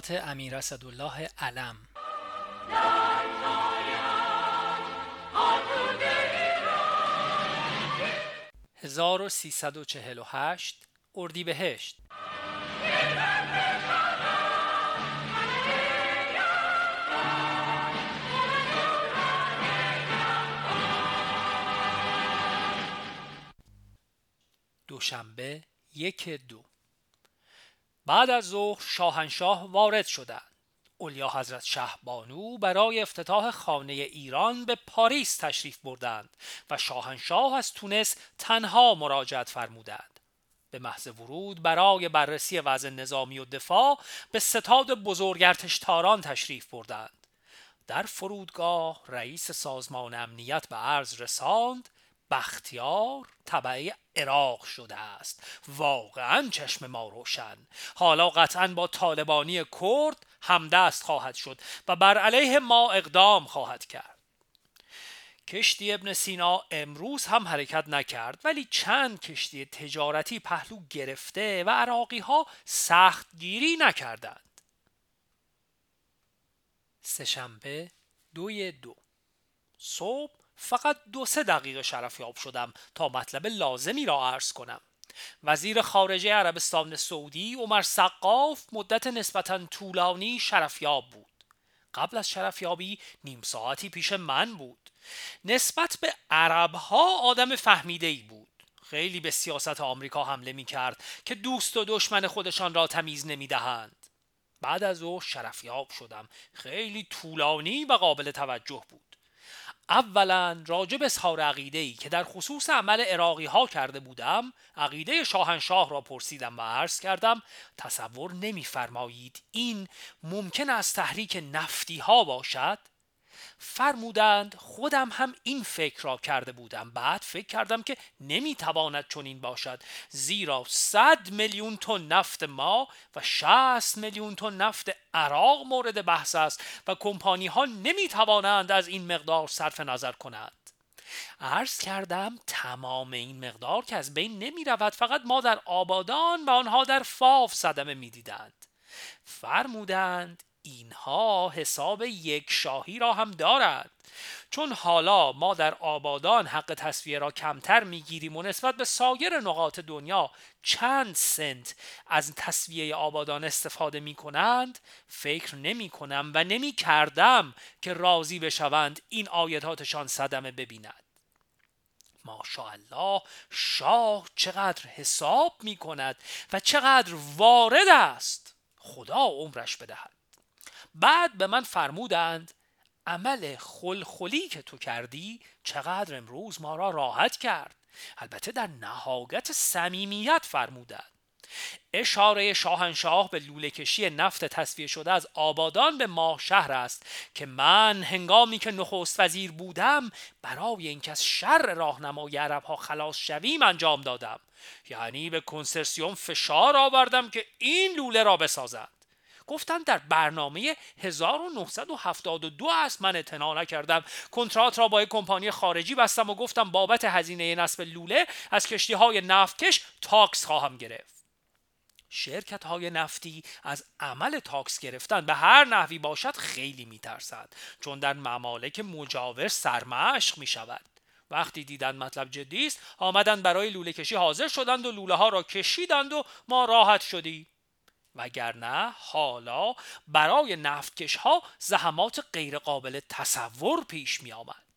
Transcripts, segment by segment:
خاطرات امیر اسدالله علم. هزار و سیصد چهل و هشت اردیبهشت. دوشنبه یک دو. بعد از ظهر شاهنشاه وارد شدند. اولیا حضرت شهبانو برای افتتاح خانه ایران به پاریس تشریف بردند و شاهنشاه از تونس تنها مراجعت فرمودند. به محض ورود برای بررسی وضع نظامی و دفاع به ستاد بزرگ ارتشتاران تشریف بردند. در فرودگاه رئیس سازمان امنیت به عرض رساند بختیار طبعه عراق شده است. واقعا چشم ما روشن. حالا قطعا با طالبانی کرد همدست خواهد شد و بر علیه ما اقدام خواهد کرد. کشتی ابن سینا امروز هم حرکت نکرد ولی چند کشتی تجارتی پهلو گرفته و عراقی ها سخت گیری نکردند. سهشنبه دوی دو. صبح فقط دو سه دقیقه شرفیاب شدم تا مطلب لازمی را عرض کنم. وزیر خارجه عربستان سعودی عمر سقاف مدت نسبتا طولانی شرفیاب بود. قبل از شرفیابی نیم ساعتی پیش من بود. نسبت به عرب ها آدم فهمیده ای بود. خیلی به سیاست آمریکا حمله می کرد که دوست و دشمن خودشان را تمیز نمی دهند. بعد از او شرفیاب شدم. خیلی طولانی و قابل توجه بود. اولا راجب اظهار عقیده ای که در خصوص عمل عراقی ها کرده بودم عقیده شاهنشاه را پرسیدم و عرض کردم تصور نمیفرمایید این ممکن است تحریک نفتی ها باشد؟ فرمودند خودم هم این فکر را کرده بودم. بعد فکر کردم که نمی‌تواند چنین باشد. زیرا صد میلیون تن نفت ما و 60 میلیون تن نفت عراق مورد بحث است و کمپانی ها نمی توانند از این مقدار صرف نظر کنند. عرض کردم تمام این مقدار که از بین نمی رود فقط ما در آبادان و آنها در فاف صدمه می دیدند فرمودند اینها حساب یک شاهی را هم دارد. چون حالا ما در آبادان حق تصویه را کمتر می‌گیریم و نسبت به سایر نقاط دنیا چند سنت از تصویه آبادان استفاده می کنند فکر نمی کنم و نمی کردم که راضی بشوند این آیتاتشان صدمه ببیند. ماشاءالله شاه چقدر حساب می کند و چقدر وارد است. خدا عمرش بدهد. بعد به من فرمودند عمل خلخلی که تو کردی چقدر امروز ما را راحت کرد. البته در نهایت صمیمیت فرمودند. اشاره شاهنشاه به لوله کشی نفت تصفیه شده از آبادان به ماه شهر است که من هنگامی که نخست وزیر بودم برای اینکه از شر راهنمای عرب ها خلاص شویم انجام دادم. یعنی به کنسرسیوم فشار آوردم که این لوله را بسازد گفتن در برنامه 1972 است من اطلاع نکردم. کنترات را با یک کمپانی خارجی بستم و گفتم بابت هزینه نصب لوله از کشتی های نفتکش tax خواهم گرفت. شرکت های نفتی از عمل tax گرفتن به هر نحوی باشد خیلی میترسند چون در ممالک مجاور سرمشق می شود وقتی دیدن مطلب جدی است آمدن برای لوله کشی حاضر شدند و لوله ها را کشیدند و ما راحت شدیم وگرنه حالا برای نفتکش ها زحمات غیرقابل تصور پیش می آمد.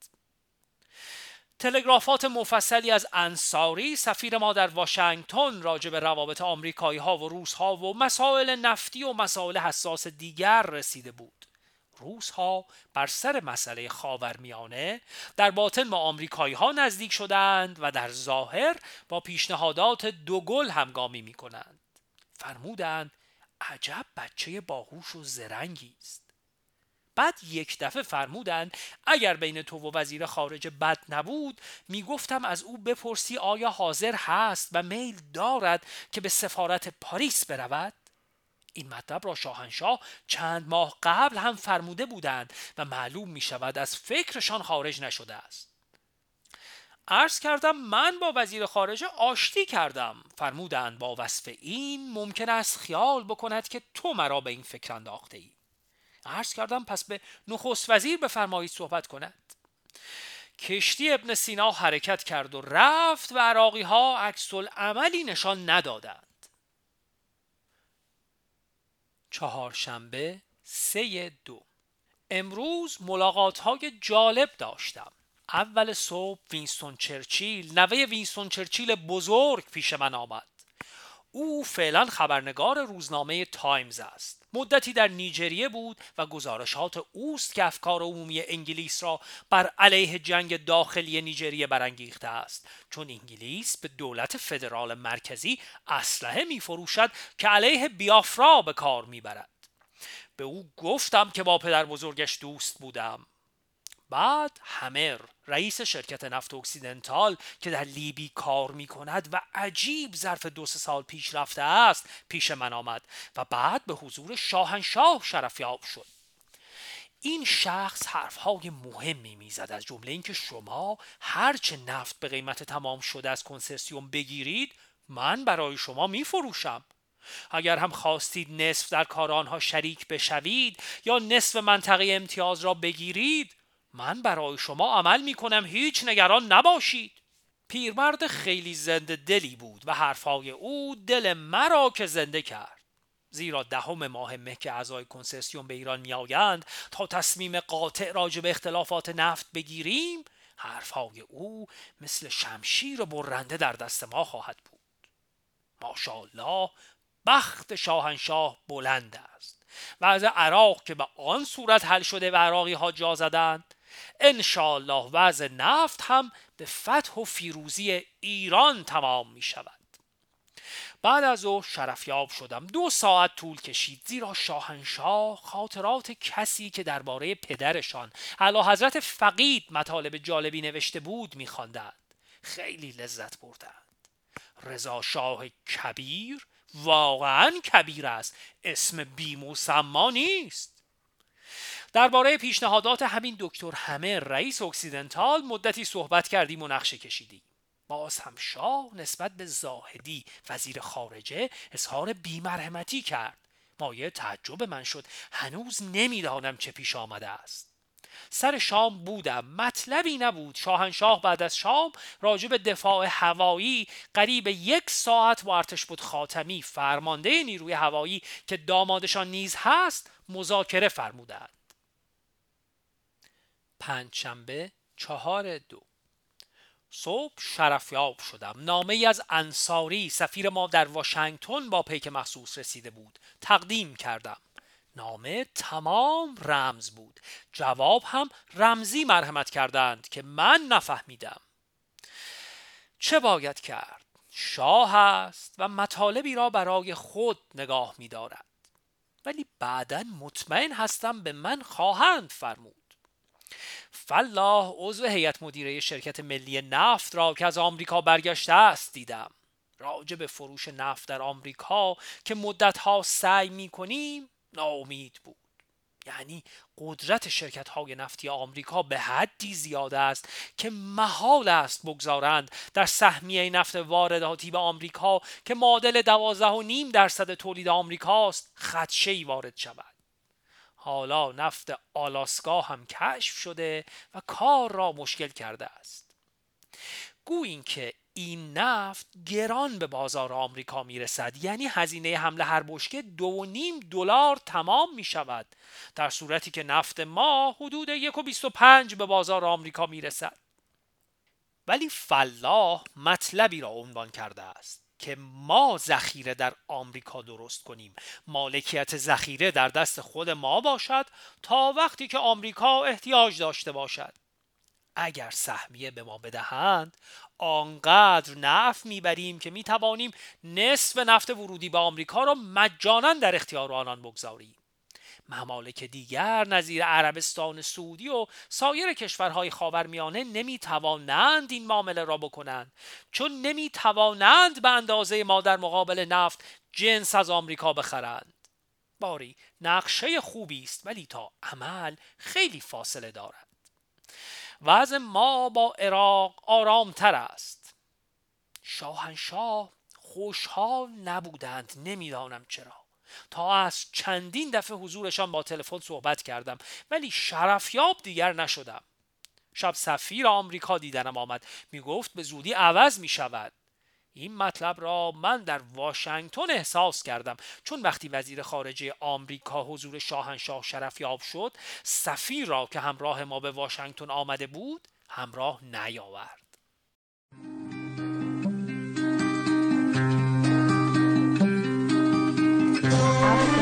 تلگرافات مفصلی از انصاری سفیر ما در واشنگتن راجع به روابط آمریکایی ها و روس ها و مسائل نفتی و مسائل حساس دیگر رسیده بود. روس ها بر سر مسئله خاورمیانه در باطن با آمریکایی ها نزدیک شدند و در ظاهر با پیشنهادات دوگل همگامی می کنند. فرمودند عجب بچه باهوش و زرنگی است. بعد یک دفعه فرمودند اگر بین تو و وزیر خارجه بد نبود می‌گفتم از او بپرسی آیا حاضر هست و میل دارد که به سفارت پاریس برود؟ این مطلب را شاهنشاه چند ماه قبل هم فرموده بودند و معلوم می شود از فکرشان خارج نشده است. عرض کردم من با وزیر خارجه آشتی کردم. فرمودند با وصف این ممکن است خیال بکند که تو مرا به این فکر انداخته ای عرض کردم پس به نخست وزیر بفرمایید صحبت کند. کشتی ابن سینا حرکت کرد و رفت و عراقی ها عکس عملی نشان ندادند. چهارشنبه سه دو. امروز ملاقات های جالب داشتم. اول صبح وینستون چرچیل نوه وینستون چرچیل بزرگ پیش من آمد. او فعلا خبرنگار روزنامه تایمز است. مدتی در نیجریه بود و گزارشات اوست که افکار عمومی انگلیس را بر علیه جنگ داخلی نیجریه برانگیخته است. چون انگلیس به دولت فدرال مرکزی اسلحه میفروشد که علیه بیافرا به کار می‌برد. به او گفتم که با پدر بزرگش دوست بودم. بعد همر رئیس شرکت نفت اکسیدنتال که در لیبی کار می کند و عجیب ظرف دو سه سال پیش رفته است پیش من آمد و بعد به حضور شاهنشاه شرفیاب شد. این شخص حرفهای مهمی می‌زد از جمله اینکه شما هرچه نفت به قیمت تمام شده از کنسرسیوم بگیرید من برای شما میفروشم. اگر هم خواستید نصف در کار آنها شریک بشوید یا نصف منطقه امتیاز را بگیرید من برای شما عمل می کنم هیچ نگران نباشید. پیرمرد خیلی زنده دلی بود و حرفهای او دل مرا که زنده کرد. زیرا دهم ماه مه که اعضای کنسرسیون به ایران میآیند تا تصمیم قاطع راجع به اختلافات نفت بگیریم حرفهای او مثل شمشیر برنده در دست ما خواهد بود. ماشاءالله بخت شاهنشاه بلند است. و از عراق که به آن صورت حل شده و عراقی ها جا زدند انشاالله وضع نفت هم به فتح و فیروزی ایران تمام می شود. بعد از او شرفیاب شدم. دو ساعت طول کشید. زیرا شاهنشاه خاطرات کسی که درباره پدرشان علا حضرت فقید مطالب جالبی نوشته بود میخواندند خیلی لذت بردند. رضا شاه کبیر واقعا کبیر است. اسم بیموسما نیست. درباره پیشنهادات همین دکتر همه رئیس اکسیدنتال مدتی صحبت کردیم و نقشه کشیدیم. باز هم شاه نسبت به زاهدی وزیر خارجه اظهار بیمرحمتی کرد. مایه تعجب من شد. هنوز نمی‌دانم چه پیش آمده است. سر شام بودم. مطلبی نبود. شاهنشاه بعد از شام راجع به دفاع هوایی قریب یک ساعت با ارتش بود خاتمی فرمانده نیروی هوایی که دامادشان نیز هست مذاکره فرمودند. پنجشنبه چهار دو. صبح شرفیاب شدم. نامه ای از انصاری سفیر ما در واشنگتن با پیک مخصوص رسیده بود. تقدیم کردم. نامه تمام رمز بود. جواب هم رمزی مرحمت کردند که من نفهمیدم. چه باید کرد؟ شاه است و مطالبی را برای خود نگاه می دارد ولی بعدا مطمئن هستم به من خواهند فرمود. فلاح عضو هیئت مدیره شرکت ملی نفت را که از آمریکا برگشته است دیدم. راجع به فروش نفت در آمریکا که مدتها سعی می کنیم ناامید بود. یعنی قدرت شرکت های نفتی آمریکا به حدی زیاد است که محال است بگذارند در سهمیه نفت وارداتی به آمریکا که معادل دوازده و نیم درصد تولید آمریکاست خدشه وارد شود. حالا نفت آلاسکا هم کشف شده و کار را مشکل کرده است. گویین که این نفت گران به بازار آمریکا می رسد یعنی هزینه حمله هر بشکه دو نیم دلار تمام می شود در صورتی که نفت ما حدود یک و بیست و پنج به بازار آمریکا می رسد ولی فلاح مطلبی را عنوان کرده است. که ما ذخیره در آمریکا درست کنیم. مالکیت ذخیره در دست خود ما باشد تا وقتی که آمریکا احتیاج داشته باشد. اگر سهمیه به ما بدهند آنقدر نفت می‌بریم که می‌توانیم نصف نفت ورودی به آمریکا را مجانا در اختیار آنان بگذاریم. ممالک دیگر نظیر عربستان سعودی و سایر کشورهای خاورمیانه نمی‌توانند این معامله را بکنند. چون نمی‌توانند به اندازه ما در مقابل نفت جنس از آمریکا بخرند. باری نقشه خوبی است ولی تا عمل خیلی فاصله دارد. وضع ما با عراق آرامتر است. شاهنشاه خوشحال نبودند نمی‌دانم چرا. تا از چندین دفعه حضورشان با تلفن صحبت کردم ولی شرفیاب دیگر نشدم. شب سفیر آمریکا دیدنم آمد. می گفت به زودی عوض می شود این مطلب را من در واشنگتن احساس کردم. چون وقتی وزیر خارجه آمریکا حضور شاهنشاه شرفیاب شد سفیر را که همراه ما به واشنگتن آمده بود همراه نیاورد. Música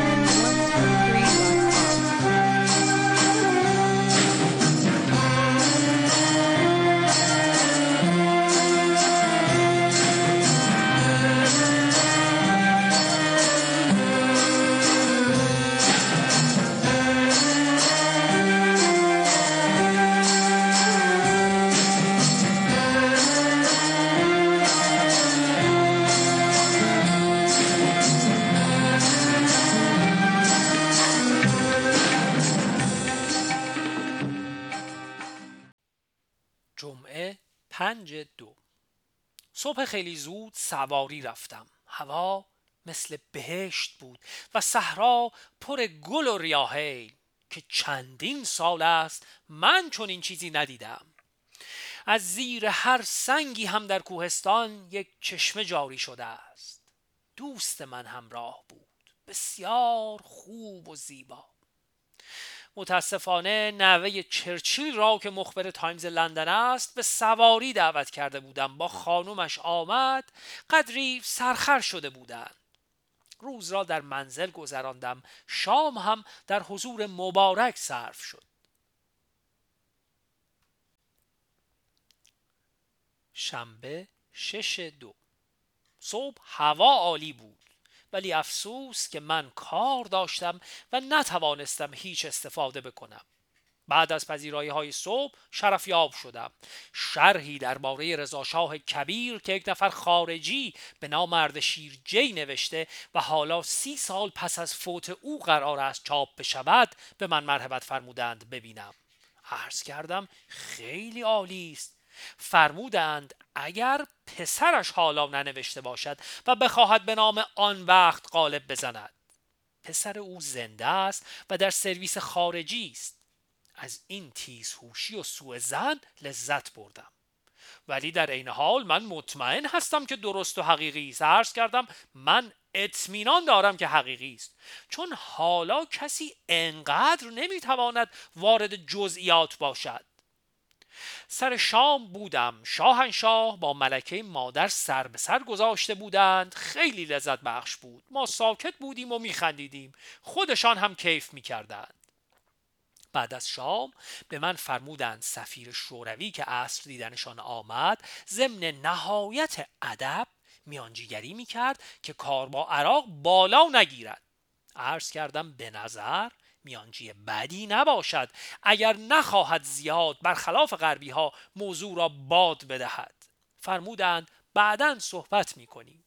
جمعه پنج دو. صبح خیلی زود سواری رفتم. هوا مثل بهشت بود و صحرا پر گل و ریاهیل که چندین سال است من چون این چیزی ندیدم. از زیر هر سنگی هم در کوهستان یک چشمه جاری شده است. دوست من همراه بود. بسیار خوب و زیبا. متاسفانه نوه چرچیل را که مخبر تایمز لندن است به سواری دعوت کرده بودم. با خانومش آمد قدری سرخر شده بودند. روز را در منزل گذراندم. شام هم در حضور مبارک صرف شد. شنبه شش دو. صبح هوا عالی بود. ولی افسوس که من کار داشتم و نتوانستم هیچ استفاده بکنم. بعد از پذیرایی های صبح شرفیاب شدم. شرحی درباره رضاشاه کبیر که یک نفر خارجی به نام اردشیر جی نوشته و حالا سی سال پس از فوت او قرار است چاپ بشود به من مرحمت فرمودند ببینم. عرض کردم خیلی عالی است. فرمودند اگر پسرش حالا ننوشته باشد و بخواهد به نام آن وقت غالب بزند. پسر او زنده است و در سرویس خارجی است. از این تیزهوشی و سوء زن لذت بردم. ولی در عین حال من مطمئن هستم که درست و حقیقی است. عرض کردم من اطمینان دارم که حقیقی است. چون حالا کسی انقدر نمی‌تواند وارد جزئیات باشد. سر شام بودم. شاهنشاه با ملکه مادر سر به سر گذاشته بودند. خیلی لذت بخش بود. ما ساکت بودیم و میخندیدیم. خودشان هم کیف می‌کردند. بعد از شام به من فرمودند سفیر شوروی که عصر دیدنشان آمد ضمن نهایت ادب میانجیگری می‌کرد که کار با عراق بالا نگیرد. عرض کردم به نظر میانجی بدی نباشد اگر نخواهد زیاد برخلاف غربی ها موضوع را باد بدهد. فرمودند بعدا صحبت می‌کنیم.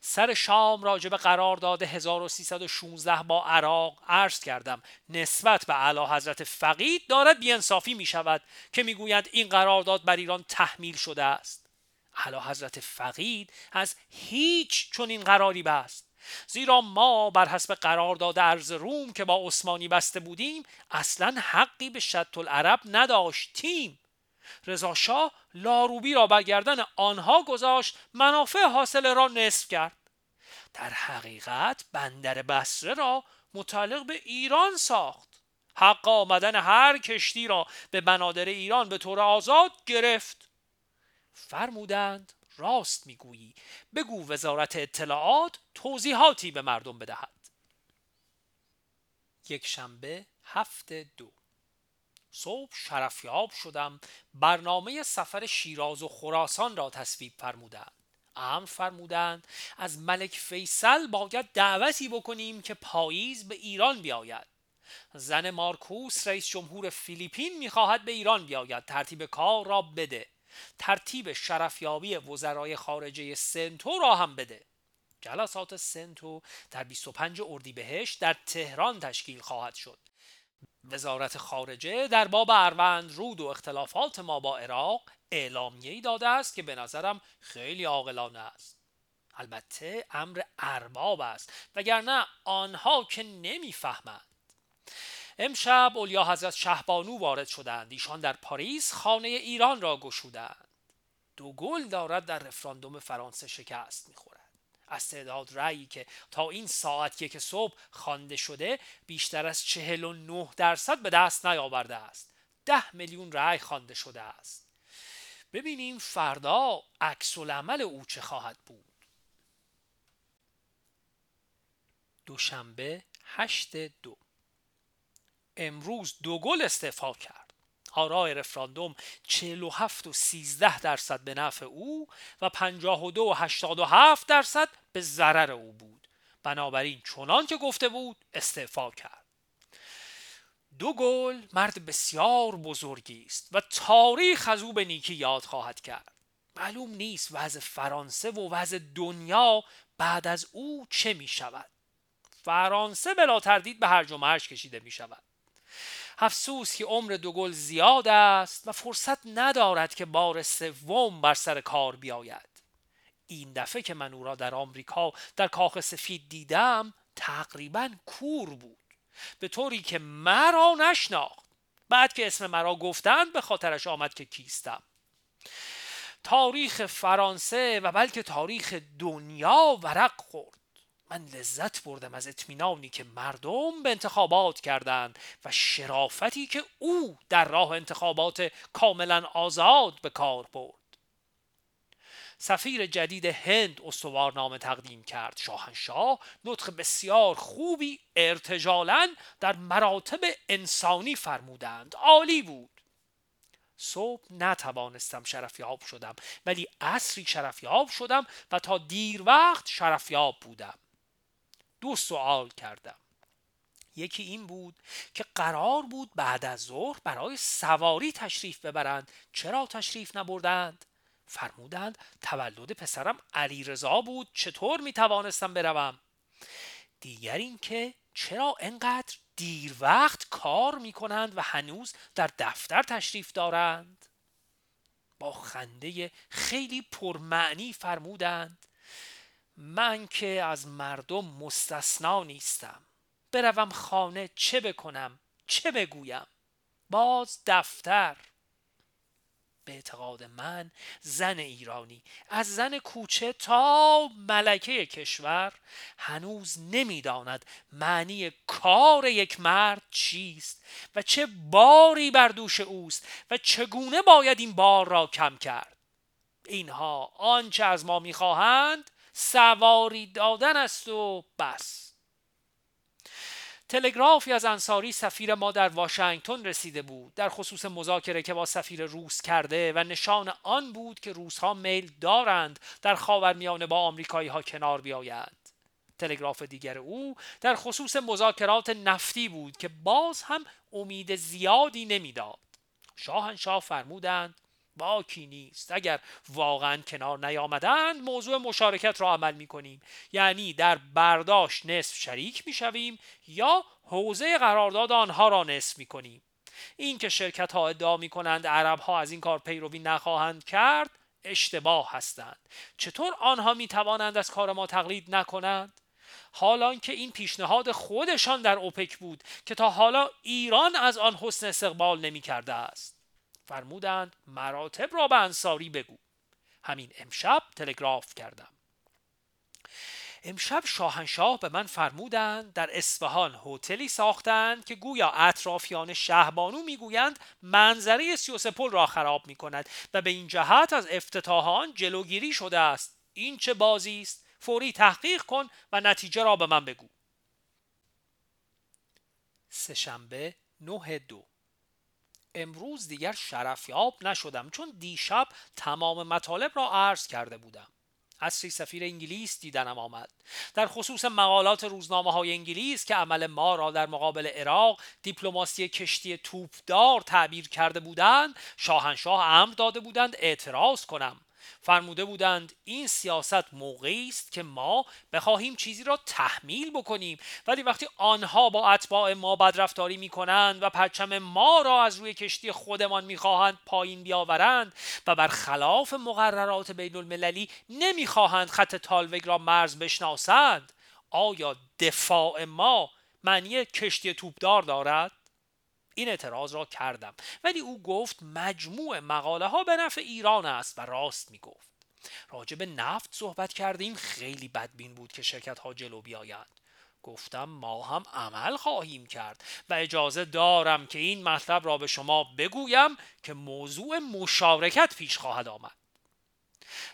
سر شام راجع به قرارداد 1316 با عراق عرض کردم نسبت به اعلی حضرت فقید دارد بیانصافی می شود که می‌گویند این قرارداد بر ایران تحمیل شده است. اعلی حضرت فقید از هیچ چون این قراری بست. زیرا ما بر حسب قرارداد ارز روم که با عثمانی بسته بودیم اصلا حقی به شط العرب نداشتیم. رضا شاه لاروبی را بر گردن آنها گذاشت منافع حاصل را نصف کرد. در حقیقت بندر بسره را متعلق به ایران ساخت. حق آمدن هر کشتی را به بنادر ایران به طور آزاد گرفت. فرمودند راست می‌گویی. بگو وزارت اطلاعات توضیحاتی به مردم بدهد. یک شنبه هفت دو. صبح شرفیاب شدم. برنامه سفر شیراز و خراسان را تصویب فرمودند. امر فرمودند از ملک فیصل باید دعوتی بکنیم که پاییز به ایران بیاید. زن مارکوس رئیس جمهور فیلیپین می‌خواهد به ایران بیاید. ترتیب کار را بده. ترتیب شرفیابی وزرای خارجه سنتو را هم بده. جلسات سنتو در 25 اردیبهشت در تهران تشکیل خواهد شد. وزارت خارجه در باب اروند رود و اختلافات ما با عراق اعلامیه‌ای داده است که به نظرم خیلی عاقلانه است. البته امر ارباب است وگرنه آنها که نمی‌فهمند. امشب اولیا حضرت شهبانو وارد شدند. ایشان در پاریس خانه ایران را گشودند. دو گل دارد در رفراندوم فرانسه شکست می‌خورد. از تعداد رأیی که تا این ساعت یک صبح خوانده شده بیشتر از 49 درصد به دست نیاورده است. ده میلیون رأی خوانده شده است. ببینیم فردا عکس العمل او چه خواهد بود. دوشنبه هشت دو. امروز دو گل استعفا کرد. آرای رفراندوم 47 و 13 درصد به نفع او و 52 و 87 درصد به ضرر او بود. بنابراین چنان که گفته بود استعفا کرد. دو گل مرد بسیار بزرگی است و تاریخ از او به نیکی یاد خواهد کرد. معلوم نیست وضع فرانسه و وضع دنیا بعد از او چه می شود فرانسه بلا تردید به هرج و مرج کشیده می شود افسوس که عمر دو گل زیاد است و فرصت ندارد که بار سوم بر سر کار بیاید. این دفعه که من او را در آمریکا در کاخ سفید دیدم تقریبا کور بود. به طوری که مرا نشناخت. بعد که اسم مرا گفتند به خاطرش آمد که کیستم. تاریخ فرانسه و بلکه تاریخ دنیا ورق خورد. من لذت بردم از اطمینانی که مردم به انتخابات کردند و شرافتی که او در راه انتخابات کاملا آزاد به کار برد. سفیر جدید هند استوارنامه تقدیم کرد. شاهنشاه نطق بسیار خوبی ارتجالا در مراتب انسانی فرمودند. عالی بود. صبح نتوانستم شرفیاب شدم ولی عصری شرفیاب شدم و تا دیر وقت شرفیاب بودم. دو سوال کردم. یکی این بود که قرار بود بعد از ظهر برای سواری تشریف ببرند. چرا تشریف نبردند؟ فرمودند تولد پسرم علیرضا بود. چطور می توانستم بروم؟ دیگر اینکه چرا انقدر دیر وقت کار می کنند و هنوز در دفتر تشریف دارند؟ با خنده خیلی پرمعنی فرمودند من که از مردم مستثنا نیستم. بروم خانه چه بکنم؟ چه بگویم؟ باز دفتر. به اعتقاد من زن ایرانی از زن کوچه تا ملکه کشور هنوز نمی‌داند معنی کار یک مرد چیست و چه باری بر دوش اوست و چگونه باید این بار را کم کرد. اینها آنچه از ما می‌خواهند سواری دادن است و بس. تلگرافی از انصاری سفیر ما در واشنگتن رسیده بود. در خصوص مذاکره که با سفیر روس کرده و نشان آن بود که روسها میل دارند در خاورمیانه با آمریکایی ها کنار بیایند. تلگراف دیگر او در خصوص مذاکرات نفتی بود که باز هم امید زیادی نمی‌داد. شاهنشاه فرمودند باکی نیست. اگر واقعا کنار نیامدند موضوع مشارکت را عمل می کنیم یعنی در برداشت نصف شریک می شویم یا حوزه قرارداد آنها را نصف می کنیم این که شرکت ها ادعا می کنند عرب ها از این کار پیروی نخواهند کرد اشتباه هستند. چطور آنها می توانند از کار ما تقلید نکنند؟ حالان که این پیشنهاد خودشان در اوپک بود که تا حالا ایران از آن حسن استقبال نمی کرده است. فرمودند مراتب را به انصاری بگو. همین امشب تلگراف کردم. امشب شاهنشاه به من فرمودند در اصفهان هتلی ساختند که گویا اطرافیان شهبانو می‌گویند منظره سیوسپل را خراب می کند و به این جهت از افتتاح آن جلوگیری شده است. این چه بازی است؟ فوری تحقیق کن و نتیجه را به من بگو. سهشنبه نه دو. امروز دیگر شرفیاب نشدم چون دیشب تمام مطالب را عرض کرده بودم. اصری سفیر انگلیس دیدنم آمد. در خصوص مقالات روزنامه های انگلیس که عمل ما را در مقابل عراق دیپلماسی کشتی توپدار تعبیر کرده بودند شاهنشاه امر داده بودند اعتراض کنم. فرموده بودند این سیاست موقعی است که ما بخواهیم چیزی را تحمیل بکنیم. ولی وقتی آنها با اتباع ما بدرفتاری می کنند و پرچم ما را از روی کشتی خودمان می‌خواهند پایین بیاورند و برخلاف مقررات بین المللی نمی‌خواهند خط تالوگ را مرز بشناسند آیا دفاع ما معنی کشتی توپدار دارد؟ این اعتراض را کردم. ولی او گفت مجموع مقاله ها به نفع ایران است و راست می گفت راجع به نفت صحبت کردیم خیلی بدبین بود که شرکت ها جلو بیایند. گفتم ما هم عمل خواهیم کرد و اجازه دارم که این مطلب را به شما بگویم که موضوع مشارکت پیش خواهد آمد.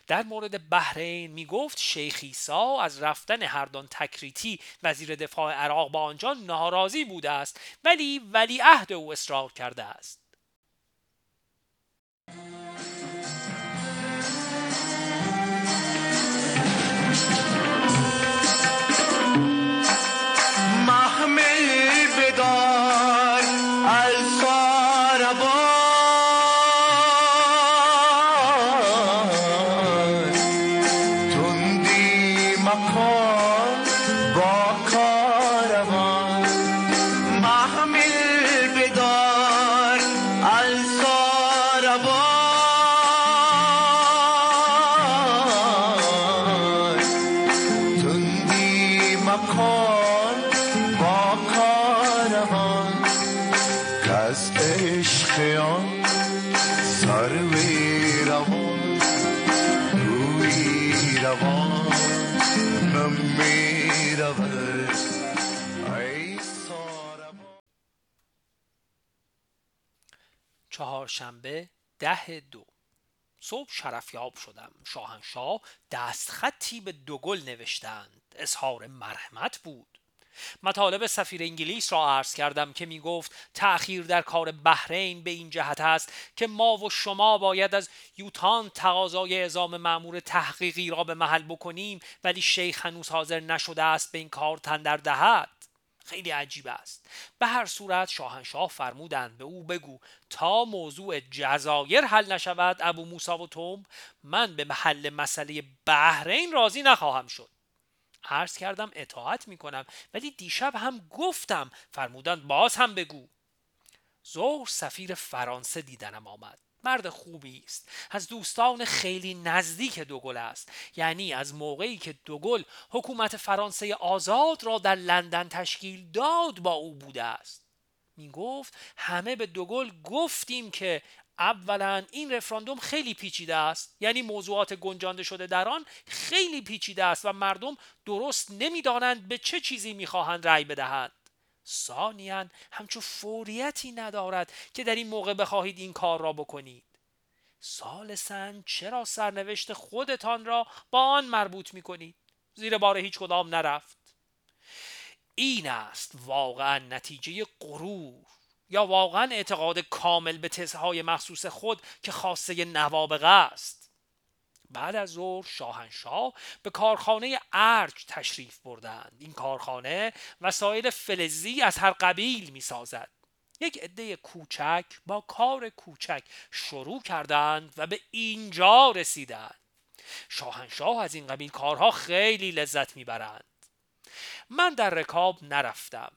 در مورد بحرین می گفت شیخ ایسا از رفتن هردان تکریتی وزیر دفاع عراق با آنجا ناراضی بوده است ولی ولی عهد او اصرار کرده است. ده دو. صبح شرفیاب شدم. شاهنشاه دستخطی به دوگل نوشتند. اظهار مرحمت بود. مطالب سفیر انگلیس را عرض کردم که می گفت تأخیر در کار بحرین به این جهت است که ما و شما باید از یوتان تقاضای اعزام معمور تحقیقی را به محل بکنیم ولی شیخ هنوز حاضر نشده است به این کار تندر دهد. خیلی عجیب است. به هر صورت شاهنشاه فرمودند به او بگو تا موضوع جزایر حل نشود ابو موسا و توم من به محل مسئله بحرین راضی نخواهم شد. عرض کردم اطاعت می کنم ولی دیشب هم گفتم. فرمودند باز هم بگو. ظهر سفیر فرانسه دیدنم آمد. مرد خوبی است. از دوستان خیلی نزدیک دوگل است. یعنی از موقعی که دوگل حکومت فرانسه آزاد را در لندن تشکیل داد با او بوده است. می گفت همه به دوگل گفتیم که اولا این رفراندوم خیلی پیچیده است. یعنی موضوعات گنجانده شده در آن خیلی پیچیده است و مردم درست نمی‌دانند به چه چیزی می‌خواهند رأی بدهند. ثانیا همچون فوریتی ندارد که در این موقع بخواهید این کار را بکنید. سالسا چرا سرنوشت خودتان را با آن مربوط می کنید زیر بار هیچ کدام نرفت. این است واقعا نتیجه غرور یا واقعا اعتقاد کامل به تزهای مخصوص خود که خاصه نوابغه است. بعد از ظهر شاهنشاه به کارخانه ارج تشریف بردند. این کارخانه وسایل فلزی از هر قبیل می سازد یک عده کوچک با کار کوچک شروع کردند و به اینجا رسیدند. شاهنشاه از این قبیل کارها خیلی لذت می‌برند. من در رکاب نرفتم.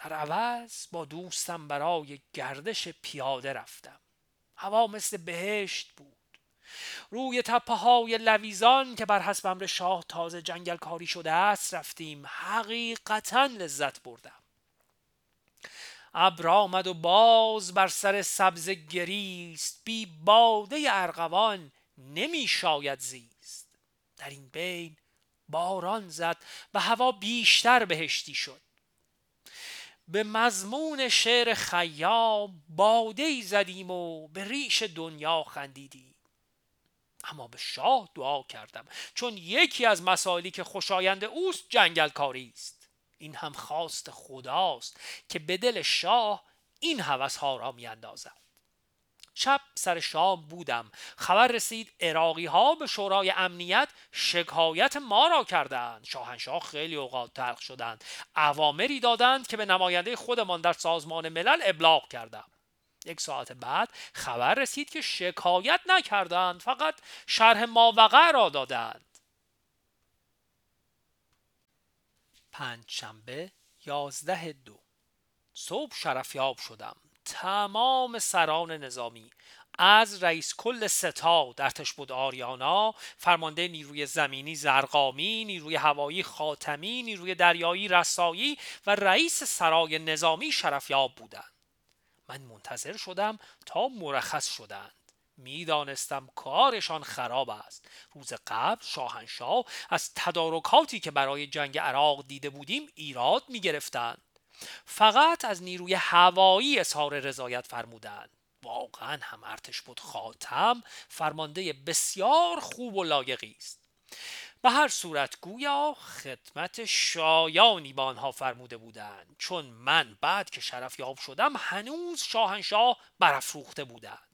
در عوض با دوستم برای گردش پیاده رفتم. هوا مثل بهشت بود. روی تپه های لویزان که بر حسب امر شاه تازه جنگل کاری شده است رفتیم. حقیقتا لذت بردم. ابر آمد و باز بر سر سبز گریست. بی باده ارغوان نمی شاید زیست. در این بین باران زد و هوا بیشتر بهشتی شد. به مضمون شعر خیام باده زدیم و به ریش دنیا خندیدیم. اما به شاه دعا کردم چون یکی از مسائلی که خوشایند اوست جنگل کاری است. این هم خواست خداست که به دل شاه این هوس ها را میاندازد. شب سر شام بودم. خبر رسید اراقی ها به شورای امنیت شکایت ما را کردند. شاهنشاه خیلی اوقات تلخ شدند. اوامری دادند که به نماینده خودمان در سازمان ملل ابلاغ کردم. یک ساعت بعد خبر رسید که شکایت نکردند فقط شرح ماوقع را دادند. پنج شنبه یازده دو. صبح شرفیاب شدم. تمام سران نظامی از رئیس کل ستاد ارتش بود آریانا فرمانده نیروی زمینی زرقامی نیروی هوایی خاتمی نیروی دریایی رسایی و رئیس سرای نظامی شرفیاب بودند. من منتظر شدم تا مرخص شدند. می‌دانستم کارشان خراب است. روز قبل شاهنشاه از تدارکاتی که برای جنگ عراق دیده بودیم ایراد می گرفتند فقط از نیروی هوایی اظهار رضایت فرمودند. واقعا هم ارتش بود خاتم فرمانده بسیار خوب و لایقی است. به هر صورت گویا خدمت شایانی با آنها فرموده بودند چون من بعد که شرف یاب شدم هنوز شاهنشاه برافروخته بودند.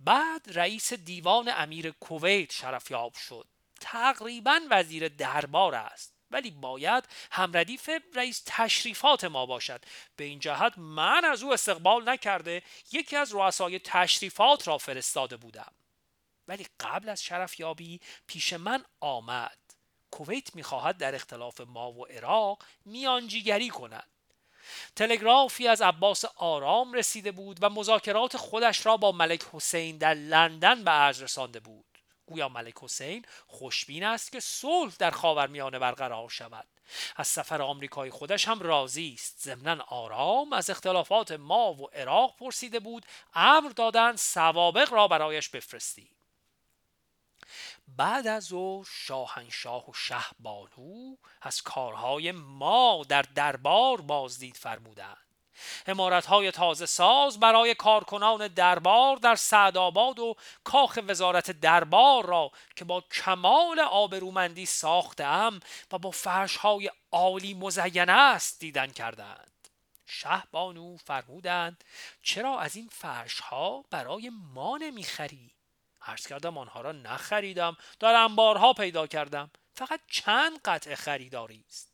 بعد رئیس دیوان امیر کویت شرف یاب شد. تقریبا وزیر دربار است ولی باید همردیف رئیس تشریفات ما باشد. به این جهت من از او استقبال نکرده یکی از رؤسای تشریفات را فرستاده بودم. ولی قبل از شرف یابی پیش من آمد. کویت می‌خواهد در اختلاف ما و عراق میانجیگری کند. تلگرافی از عباس آرام رسیده بود و مذاکرات خودش را با ملک حسین در لندن به عرض رسانده بود. گویا ملک حسین خوشبین است که صلح در خاورمیانه برقرار شود. از سفر آمریکای خودش هم راضی است. ضمنا آرام از اختلافات ما و عراق پرسیده بود امر دادن سوابق را برایش بفرستی بعد از او شاهنشاه و شهبانو از کارهای ما در دربار بازدید فرمودند. های تازه ساز برای کارکنان دربار در سعدآباد و کاخ وزارت دربار را که با کمال آبرومندی ساختم و با های عالی مزین است دیدن کردند. شهبانو فرمودند چرا از این ها برای ما نمی‌خری؟ عرض کردم آنها را نخریدم. در انبارها پیدا کردم. فقط چند قطع خریداری است.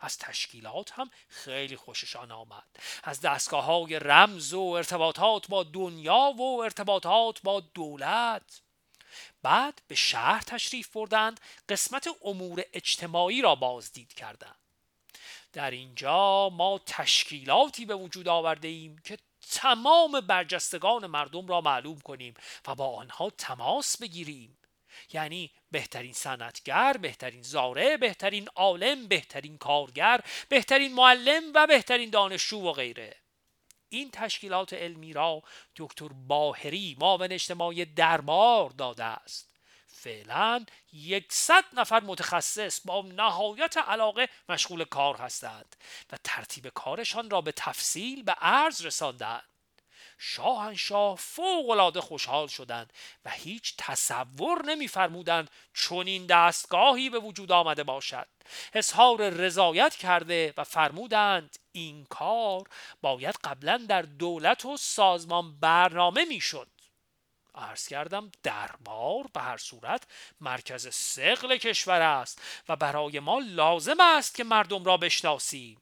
از تشکیلات هم خیلی خوششان آمد. از دستگاه های رمز و ارتباطات با دنیا و ارتباطات با دولت. بعد به شهر تشریف بردند. قسمت امور اجتماعی را بازدید کردند. در اینجا ما تشکیلاتی به وجود آورده ایم که تمام برجستگان مردم را معلوم کنیم و با آنها تماس بگیریم. یعنی بهترین صنعتگر بهترین زاره بهترین عالم بهترین کارگر بهترین معلم و بهترین دانشجو و غیره. این تشکیلات علمی را دکتر باهری معاون اجتماعی دربار داده است. فعلا یکصد نفر متخصص با نهایت علاقه مشغول کار هستند و ترتیب کارشان را به تفصیل به عرض رساندند. شاهنشاه فوقالعاده خوشحال شدند و هیچ تصور نمیفرمودند چون این دستگاهی به وجود آمده باشد. اظهار رضایت کرده و فرمودند این کار باید قبلا در دولت و سازمان برنامه می‌شد. عرض کردم دربار به هر صورت مرکز سقل کشور است و برای ما لازم است که مردم را بشناسیم.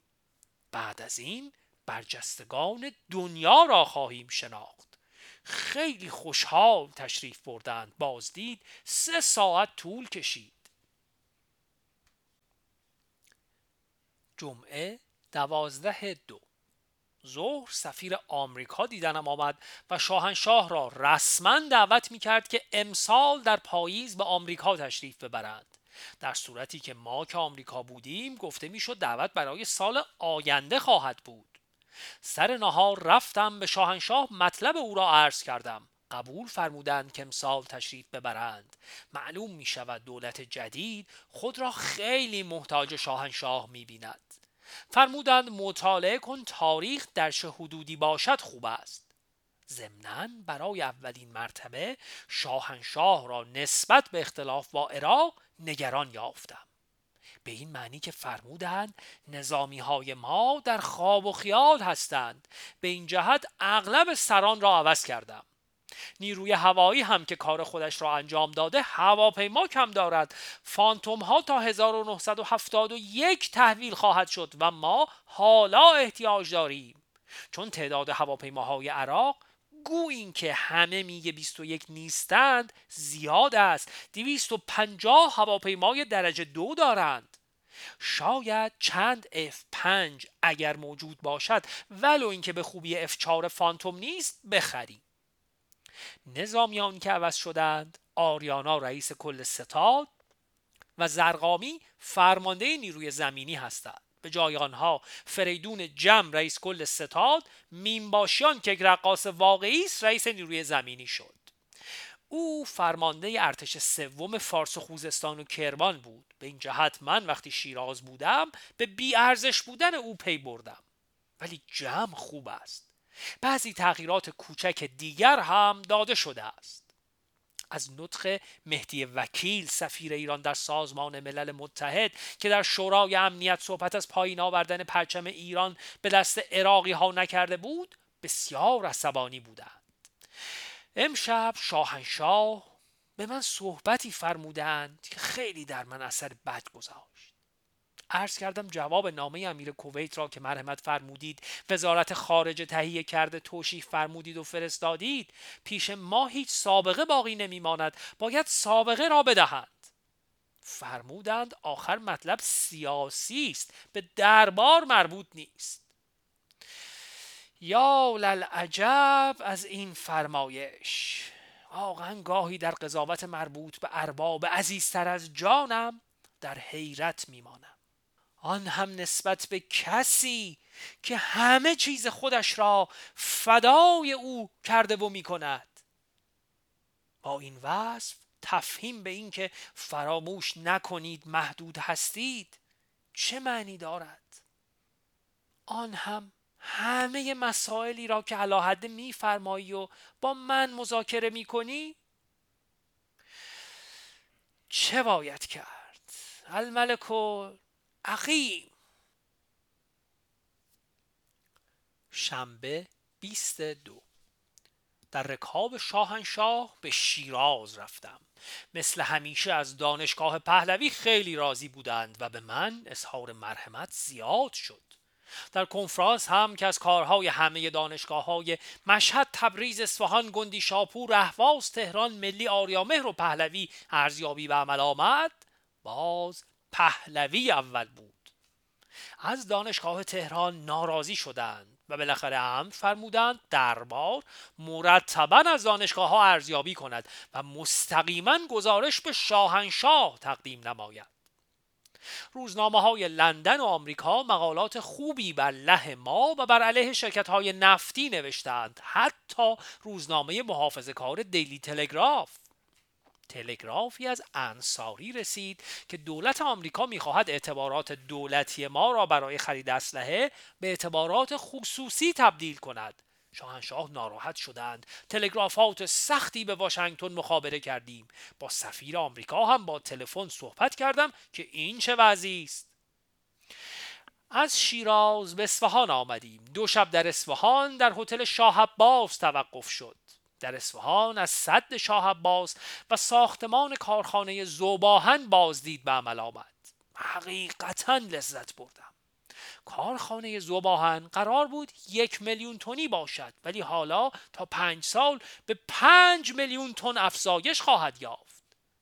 بعد از این برجستگان دنیا را خواهیم شناخت. خیلی خوشحال تشریف بردند. بازدید سه ساعت طول کشید. جمعه دوازده دو. ظهر سفیر آمریکا دیدنم آمد و شاهنشاه را رسما دعوت می کرد که امسال در پاییز به آمریکا تشریف ببرند در صورتی که ما که آمریکا بودیم گفته می‌شد دعوت برای سال آینده خواهد بود. سر نهار رفتم به شاهنشاه مطلب او را عرض کردم. قبول فرمودند که امسال تشریف ببرند. معلوم می شود دولت جدید خود را خیلی محتاج شاهنشاه می بیند فرمودند مطالعه کن تاریخ در چه حدودی باشد خوب است. ضمنا برای اولین مرتبه شاهنشاه را نسبت به اختلاف با عراق نگران یافتم. به این معنی که فرمودند نظامی های ما در خواب و خیال هستند. به این جهت اغلب سران را عوض کردم. نیروی هوایی هم که کار خودش را انجام داده هواپیما کم دارد. فانتوم ها تا 1971 تحویل خواهد شد و ما حالا احتیاج داریم. چون تعداد هواپیماهای عراق گو این که همه میگه 21 نیستند زیاد است. 250 هواپیمای درجه دو دارند. شاید چند F5 اگر موجود باشد ولو اینکه به خوبی F4 فانتوم نیست بخریم. نظامیان که عوض شدند آریانا رئیس کل ستاد و زرقامی فرمانده نیروی زمینی هستند. به جای آنها فریدون جم رئیس کل ستاد میمباشیان که رقاص واقعی است رئیس نیروی زمینی شد. او فرمانده ارتش سوم فارس و خوزستان و کرمان بود. به این جهت من وقتی شیراز بودم به بی ارزش بودن او پی بردم. ولی جمع خوب است. بعضی تغییرات کوچک دیگر هم داده شده است. از نطق مهدی وکیل سفیر ایران در سازمان ملل متحد که در شورای امنیت صحبت از پایین آوردن پرچم ایران به دست عراقی ها نکرده بود بسیار عصبانی بودند. امشب شاهنشاه به من صحبتی فرمودند که خیلی در من اثر بد گذاشت. عرض کردم جواب نامه امیر کویت را که مرحمت فرمودید وزارت خارجه تهیه کرده توشیح فرمودید و فرستادید پیش ما هیچ سابقه باقی نمیماند باید سابقه را بدهند. فرمودند آخر مطلب سیاسی است به دربار مربوط نیست. یا للعجب از این فرمایش. واقعا گاهی در قضاوت مربوط به ارباب عزیزتر از جانم در حیرت میمانم. آن هم نسبت به کسی که همه چیز خودش را فدای او کرده و می کند با این وصف تفهیم به این که فراموش نکنید محدود هستید چه معنی دارد؟ آن هم همه مسائلی را که علاحده میفرمایی و با من مذاکره می‌کنی؟ چه باید کرد؟ الملک عقیم. شنبه 22 در رکاب شاهنشاه به شیراز رفتم. مثل همیشه از دانشگاه پهلوی خیلی راضی بودند و به من اظهار مرحمت زیاد شد. در کنفرانس هم که از کارهای همه دانشگاه های مشهد تبریز اصفهان گندی شاپور اهواز تهران ملی آریامهر و پهلوی ارزیابی به عمل آمد باز پهلوی اول بود. از دانشگاه تهران ناراضی شدند و بالاخره هم فرمودند دربار مرتبا از دانشگاه ها ارزیابی کند و مستقیما گزارش به شاهنشاه تقدیم نماید. روزنامه های لندن و آمریکا مقالات خوبی بر له ما و بر علیه شرکت های نفتی نوشتند حتی روزنامه محافظه کار دیلی تلگراف. تلگرافی از انصاری رسید که دولت آمریکا می‌خواهد اعتبارات دولتی ما را برای خرید اسلحه به اعتبارات خصوصی تبدیل کند. شاهنشاه ناراحت شدند. تلگرافات سختی به واشنگتن مخابره کردیم. با سفیر آمریکا هم با تلفن صحبت کردم که این چه وضعی است. از شیراز به اصفهان آمدیم. دو شب در اصفهان در هتل شاه عباس توقف شد. در اصفهان از صد شاه عباس و ساختمان کارخانه زوباهن بازدید به عمل آمد. حقیقتا لذت بردم. کارخانه زوباهن قرار بود یک میلیون تنی باشد ولی حالا تا پنج سال به پنج میلیون تن افزایش خواهد یافت.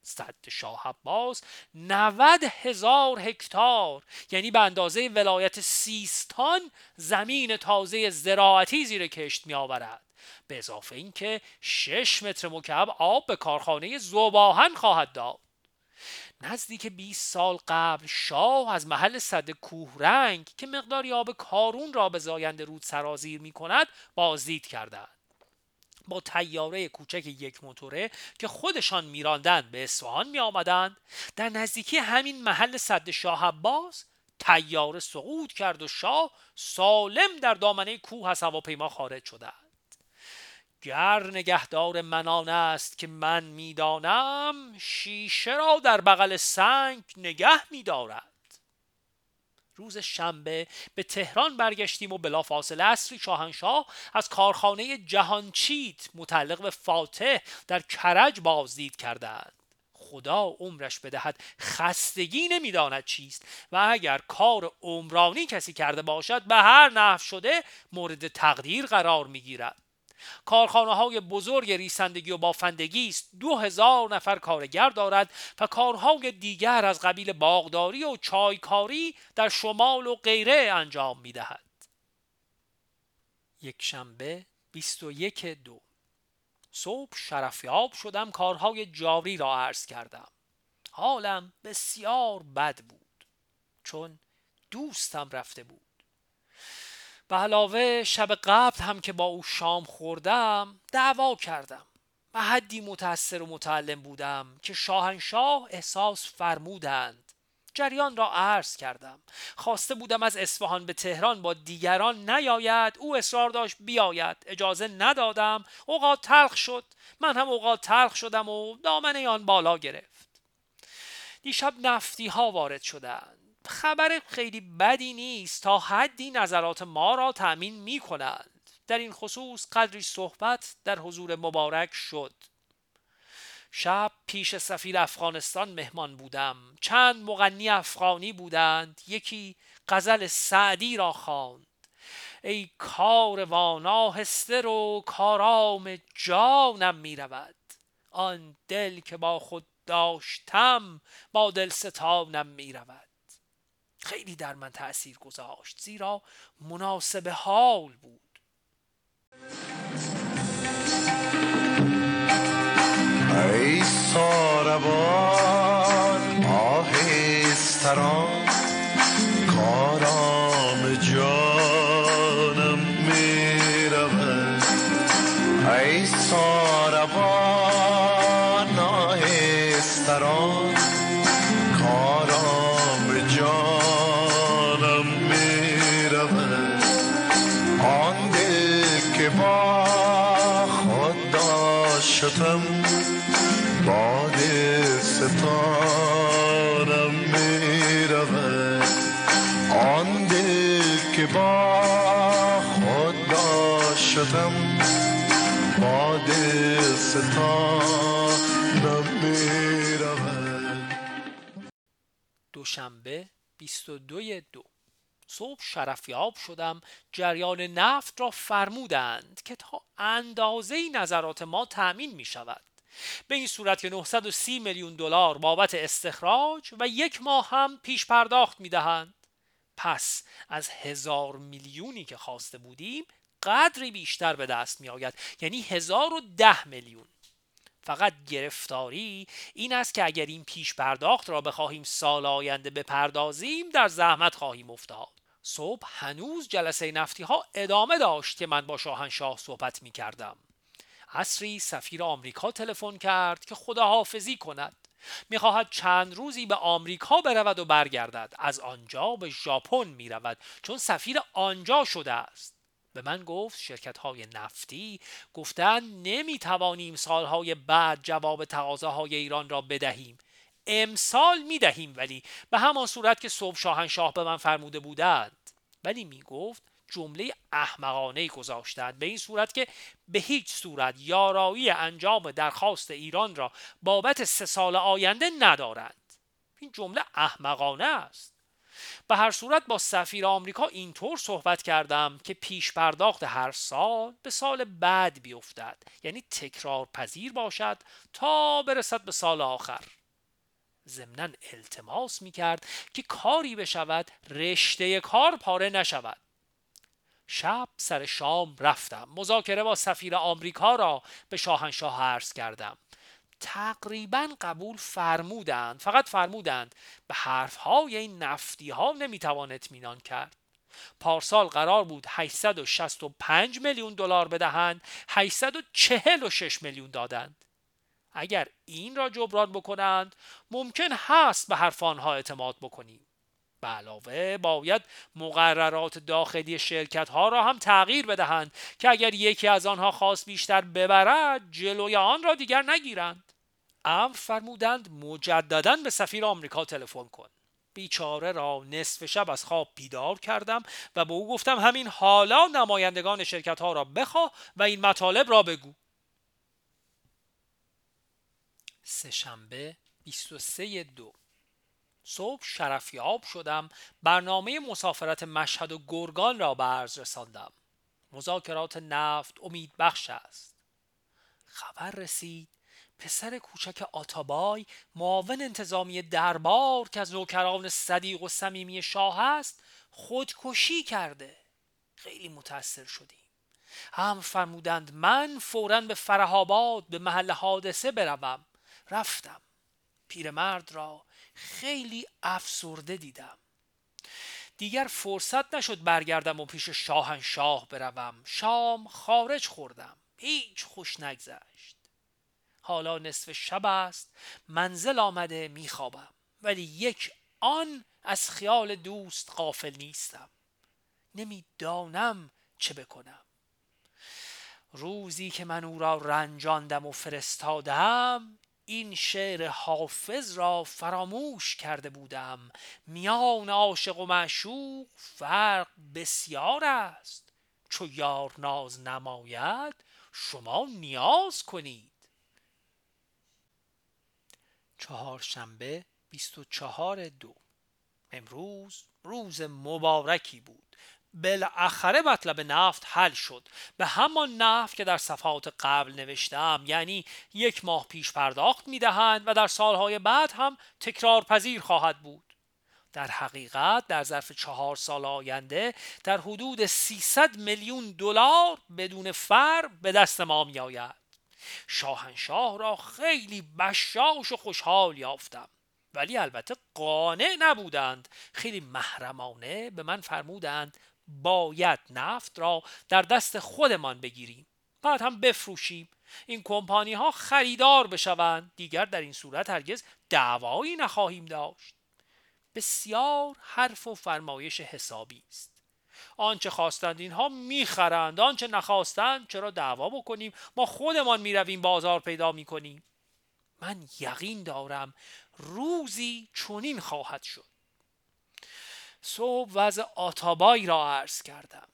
صد شاه عباس 90 هزار هکتار یعنی به اندازه ولایت سیستان زمین تازه زراعتی زیر کشت می آورد به اضافه اینکه 6 متر مکعب آب به کارخانه زوباهن خواهد داد. نزدیک 20 سال قبل شاه از محل صد کوهرنگ که مقداری آب کارون را به زاینده رود سرازیر می کند بازدید کردند. با تیاره کوچک یک موتوره که خودشان میراندند به اصفهان می آمدند. در نزدیکی همین محل صد شاه عباس تیاره سقوط کرد و شاه سالم در دامنه کوه از هواپیما خارج شدند. گر نگهدار منان است که من می‌دانم شیشه را در بغل سنگ نگه میدارد. روز شنبه به تهران برگشتیم و بلافاصله اصری شاهنشاه از کارخانه جهانچیت متعلق به فاتح در کرج بازدید کردند. خدا عمرش بدهد خستگی نمی‌داند چیست و اگر کار عمرانی کسی کرده باشد به هر نحو شده مورد تقدیر قرار می‌گیرد. کارخانه های بزرگ ریسندگی و بافندگی است. دو هزار نفر کارگر دارد و کارهای دیگر از قبیل باغداری و چایکاری در شمال و غیره انجام می دهد. یک شنبه 21 دو. صبح شرفیاب شدم کارهای جاری را عرض کردم. حالم بسیار بد بود چون دوستم رفته بود. به علاوه شب قبل هم که با او شام خوردم دعوا کردم. و حدی متأثر و متعلم بودم که شاهنشاه احساس فرمودند. جریان را عرض کردم. خواسته بودم از اصفهان به تهران با دیگران نیاید او اصرار داشت بیاید. اجازه ندادم اوقات تلخ شد. من هم اوقات تلخ شدم و دامنه آن بالا گرفت. دیشب نفتی ها وارد شدند. خبر خیلی بدی نیست تا حدی نظرات ما را تأمین می کنند در این خصوص قدری صحبت در حضور مبارک شد. شب پیش سفیر افغانستان مهمان بودم. چند مغنی افغانی بودند. یکی غزل سعدی را خواند. ای کاروانا هسته رو کارام جانم می رود آن دل که با خود داشتم با دل ستانم می رود خیلی در من تأثیر گذاشت زیرا مناسب حال بود. ای ساربان کارام رود دوشنبه 22 دو. صبح شرفیاب شدم جریان نفت را فرمودند که تا اندازه نظرات ما تأمین می شود به این صورت که 930 میلیون دلار بابت استخراج و یک ماه هم پیش پرداخت می دهند. پس از هزار میلیونی که خواسته بودیم قدری بیشتر به دست می آید یعنی هزار و ده میلیون. فقط گرفتاری این است که اگر این پیش پرداخت را بخواهیم سال آینده بپردازیم در زحمت خواهیم افتاد. صبح هنوز جلسه نفتی ها ادامه داشت که من با شاهنشاه صحبت می کردم عصری سفیر آمریکا تلفن کرد که خداحافظی کند. می‌خواهد چند روزی به آمریکا برود و برگردد. از آنجا به ژاپن می‌رود. چون سفیر آنجا شده است. به من گفت شرکت های نفتی گفتند نمی‌توانیم سالهای بعد جواب تقاضاهای ایران را بدهیم. امسال می‌دهیم ولی به همان صورت که صبح شاهنشاه به من فرموده بودند. ولی می‌گفت جمله احمقانه گذاشتند. به این صورت که به هیچ صورت یارایی انجام درخواست ایران را بابت سه سال آینده ندارند. این جمله احمقانه است. به هر صورت با سفیر آمریکا اینطور صحبت کردم که پیش پرداخت هر سال به سال بعد بیفتد یعنی تکرار پذیر باشد تا برسد به سال آخر. ضمنا التماس می کرد که کاری بشود رشته کار پاره نشود. شب سر شام رفتم مذاکره با سفیر آمریکا را به شاهنشاه عرض کردم. تقریبا قبول فرمودند فقط فرمودند به حرفهای این نفتی ها نمی‌توان اطمینان کرد. پارسال قرار بود 865 میلیون دلار بدهند 846 میلیون دادند. اگر این را جبران بکنند ممکن هست به حرف آنها اعتماد بکنیم. به علاوه باید مقررات داخلی شرکت ها را هم تغییر بدهند که اگر یکی از آنها خواست بیشتر ببرد جلوی آن را دیگر نگیرند. امر فرمودند مجددا به سفیر آمریکا تلفن کن. بیچاره را نصف شب از خواب بیدار کردم و به او گفتم همین حالا نمایندگان شرکت ها را بخواه و این مطالب را بگو. سه شنبه 23 دو. صبح شرفیاب شدم برنامه مسافرت مشهد و گرگان را به عرض رساندم. مذاکرات نفت امید بخش است. خبر رسید پسر کوچک آتابای معاون انتظامی دربار که از نوکران صدیق و صمیمی شاه است خودکشی کرده. خیلی متاثر شدیم. هم فرمودند من فورا به فرهاباد به محل حادثه بروم. رفتم. پیرمرد را خیلی افسرده دیدم. دیگر فرصت نشد برگردم و پیش شاهنشاه بروم. شام خارج خوردم. هیچ خوش نگذشت. حالا نصف شب است منزل آمده میخوابم. ولی یک آن از خیال دوست قافل نیستم. نمی‌دانم چه بکنم. روزی که من او را رنجاندم و فرستادم این شعر حافظ را فراموش کرده بودم. میان عاشق و معشوق فرق بسیار است. چو یار ناز نماید شما نیاز کنید. چهارشنبه 24 دو. امروز روز مبارکی بود. بالاخره مطلب نفت حل شد. به همان نفت که در صفحات قبل نوشتم یعنی یک ماه پیش پرداخت می‌دهند و در سالهای بعد هم تکرار پذیر خواهد بود. در حقیقت در ظرف چهار سال آینده در حدود 300 میلیون دلار بدون فر به دست ما می آید شاهنشاه را خیلی بشاش و خوشحال یافتم. ولی البته قانع نبودند. خیلی محرمانه به من فرمودند باید نفت را در دست خودمان بگیریم. بعد هم بفروشیم. این کمپانی ها خریدار بشوند. دیگر در این صورت هرگز دعوایی نخواهیم داشت. بسیار حرف و فرمایش حسابی است. آنچه خواستند اینها می‌خرند. آنچه نخواستند چرا دعوا بکنیم؟ ما خودمان می‌رویم بازار پیدا می‌کنیم. من یقین دارم روزی چنین خواهد شد. صبح وضع آتابایی را عرض کردم.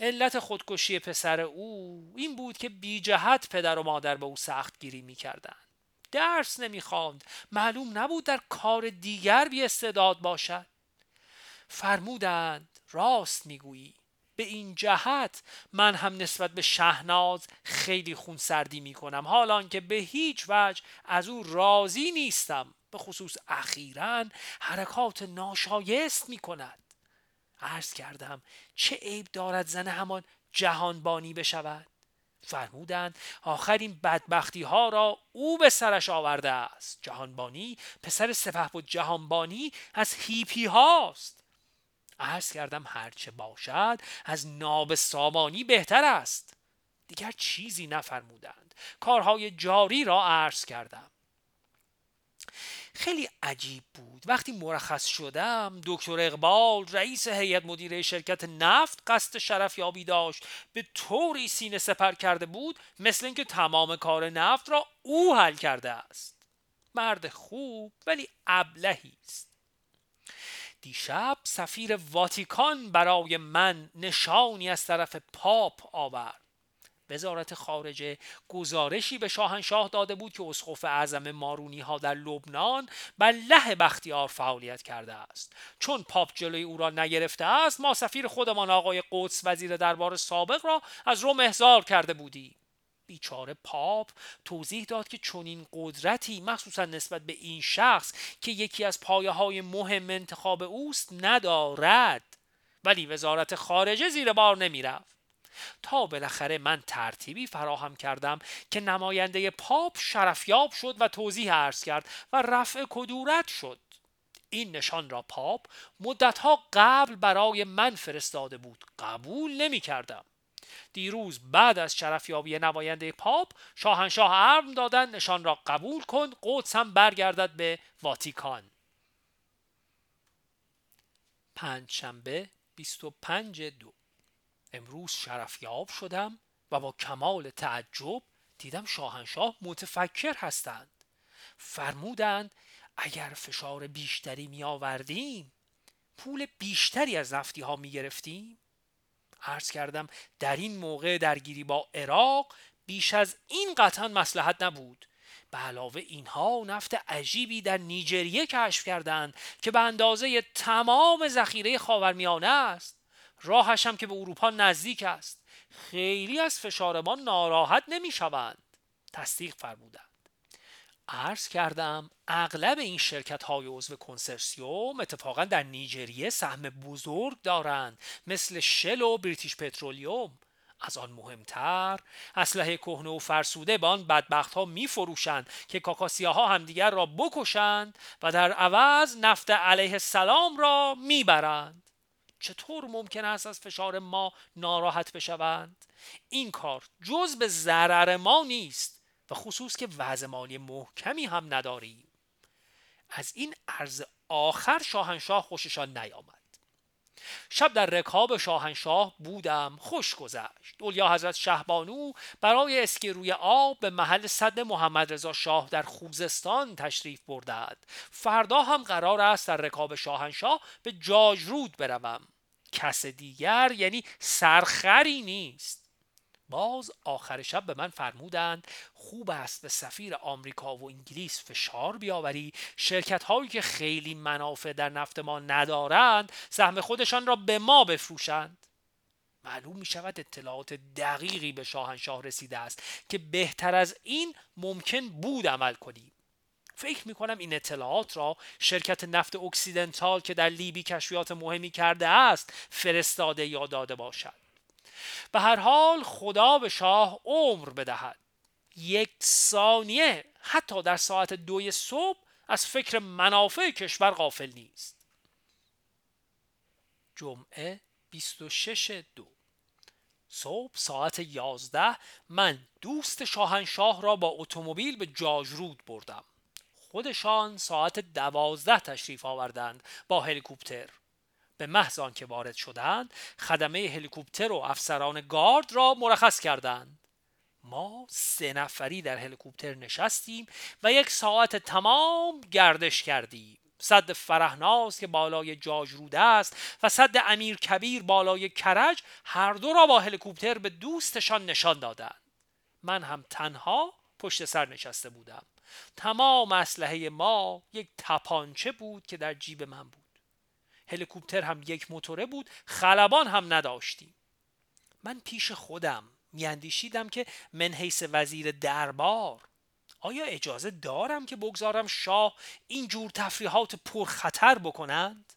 علت خودکشی پسر او این بود که بی جهت پدر و مادر به او سخت گیری می کردن. درس نمی‌خواند. معلوم نبود در کار دیگر بی استعداد باشد. فرمودند راست می‌گویی. به این جهت من هم نسبت به شهناز خیلی خونسردی می کنم حالان که به هیچ وجه از او راضی نیستم. به خصوص اخیرا حرکات ناشایست می کند عرض کردم چه عیب دارد زن همان جهانبانی بشود؟ فرمودند آخرین بدبختی ها را او به سرش آورده است. جهانبانی پسر سپه و جهانبانی از هیپی هاست. عرض کردم هرچه باشد از ناب سامانی بهتر است. دیگر چیزی نفرمودند. کارهای جاری را عرض کردم. خیلی عجیب بود. وقتی مرخص شدم دکتر اقبال رئیس هیئت مدیره شرکت نفت قصد شرف یابی داشت. به طوری سینه سپر کرده بود مثل اینکه تمام کار نفت را او حل کرده است. مرد خوب ولی ابلهی است. دیشب سفیر واتیکان برای من نشانی از طرف پاپ آورد. وزارت خارجه گزارشی به شاهنشاه داده بود که اسقف اعظم مارونی ها در لبنان بر له بختیار فعالیت کرده است. چون پاپ جلوی او را نگرفته است ما سفیر خودمان آقای قدس وزیر دربار سابق را از روم احضار کرده بودیم. بیچاره پاپ توضیح داد که چنین قدرتی مخصوصا نسبت به این شخص که یکی از پایه های مهم انتخاب اوست ندارد. ولی وزارت خارجه زیر بار نمی‌رفت. تا بالاخره من ترتیبی فراهم کردم که نماینده پاپ شرفیاب شد و توضیح عرض کرد و رفع کدورت شد. این نشان را پاپ مدتها قبل برای من فرستاده بود. قبول نمی کردم دیروز بعد از شرفیابی نماینده پاپ شاهنشاه ارم دادن نشان را قبول کن قدس هم برگردد به واتیکان. پنجشنبه 25 دو. امروز شرفیاب شدم و با کمال تعجب دیدم شاهنشاه متفکر هستند. فرمودند اگر فشار بیشتری می آوردیم پول بیشتری از نفتی ها می گرفتیم عرض کردم در این موقع درگیری با عراق بیش از این قطعا مسلحت نبود. به علاوه اینها نفت عجیبی در نیجریه کشف کردند که به اندازه تمام ذخیره خاورمیانه است. راهش هم که به اروپا نزدیک است. خیلی از فشار ما ناراحت نمی شوند تصدیق فرمودند. عرض کردم اغلب این شرکت های عضو کنسرسیوم اتفاقا در نیجریه سهم بزرگ دارند مثل شل و بریتیش پترولیوم. از آن مهمتر اسلحه کهنه و فرسوده به آن بدبخت ها می فروشند که کاکاسیا ها همدیگر را بکشند و در عوض نفت علیه السلام را می‌برند. چطور ممکن است از فشار ما ناراحت بشوند؟ این کار جز به ضرر ما نیست. و خصوص که وضع مالی محکمی هم نداریم. از این عرض آخر شاهنشاه خوششان نیامد. شب در رکاب شاهنشاه بودم خوش گذشت. اولیا حضرت شهبانو برای اسکی روی آب به محل صد محمد رضا شاه در خوزستان تشریف بردند. فردا هم قرار است در رکاب شاهنشاه به جاجرود بروم. کس دیگر یعنی سرخری نیست. باز آخر شب به من فرمودند خوب است به سفیر آمریکا و انگلیس فشار بیاوری شرکت هایی که خیلی منافع در نفت ما ندارند سهم خودشان را به ما بفروشند. معلوم می شود اطلاعات دقیقی به شاهنشاه رسیده است که بهتر از این ممکن بود عمل کنیم. فکر می کنم این اطلاعات را شرکت نفت اکسیدنتال که در لیبی کشفیات مهمی کرده است فرستاده یا داده باشد. به هر حال خدا به شاه عمر بدهد. یک ثانیه حتی در ساعت دوی صبح از فکر منافع کشور غافل نیست. جمعه 26 دو. صبح ساعت 11 من دوست شاهنشاه را با اتومبیل به جاجرود بردم. خودشان ساعت دوازده تشریف آوردند با هلیکوپتر. به محض که وارد شدند خدمه هلیکوپتر و افسران گارد را مرخص کردند. ما سه نفری در هلیکوپتر نشستیم و یک ساعت تمام گردش کردیم. صد فرهناز که بالای جاجرود است و صد امیر کبیر بالای کرج هر دو را با هلیکوپتر به دوستشان نشان دادند. من هم تنها پشت سر نشسته بودم. تمام اسلحه ما یک تپانچه بود که در جیب من بود. هلیکوپتر هم یک موتوره بود خلبان هم نداشتیم. من پیش خودم میاندیشیدم که من حیث وزیر دربار آیا اجازه دارم که بگذارم شاه این جور تفریحات پرخطر بکنند؟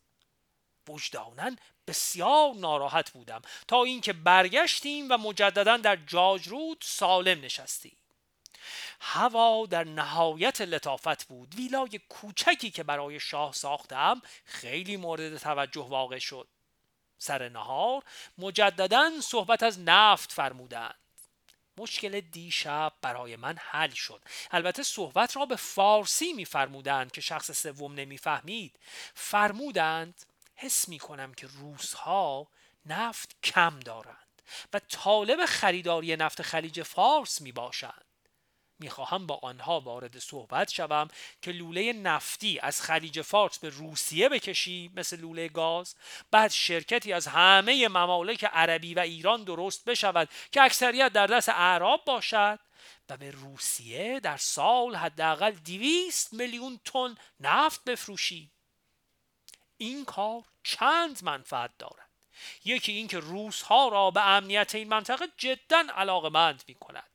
وجدانن بسیار ناراحت بودم. تا اینکه برگشتیم و مجددا در جاجرود سالم نشستیم. هوا در نهایت لطافت بود. ویلای کوچکی که برای شاه ساختم خیلی مورد توجه واقع شد. سر نهار مجددا صحبت از نفت فرمودند. مشکل دیشب برای من حل شد. البته صحبت را به فارسی میفرمودند که شخص سوم نمی‌فهمید. فرمودند حس می کنم که روزها نفت کم دارند و طالب خریداری نفت خلیج فارس می باشند می‌خواهم با آنها وارد صحبت شوم که لوله نفتی از خلیج فارس به روسیه بکشی مثل لوله گاز. بعد شرکتی از همه ممالک عربی و ایران درست بشود که اکثریت در دست اعراب باشد و به روسیه در سال حداقل 200 میلیون تن نفت بفروشی. این کار چند منفعت دارد؟ یکی اینکه روس ها را به امنیت این منطقه جدا علاقمند می کند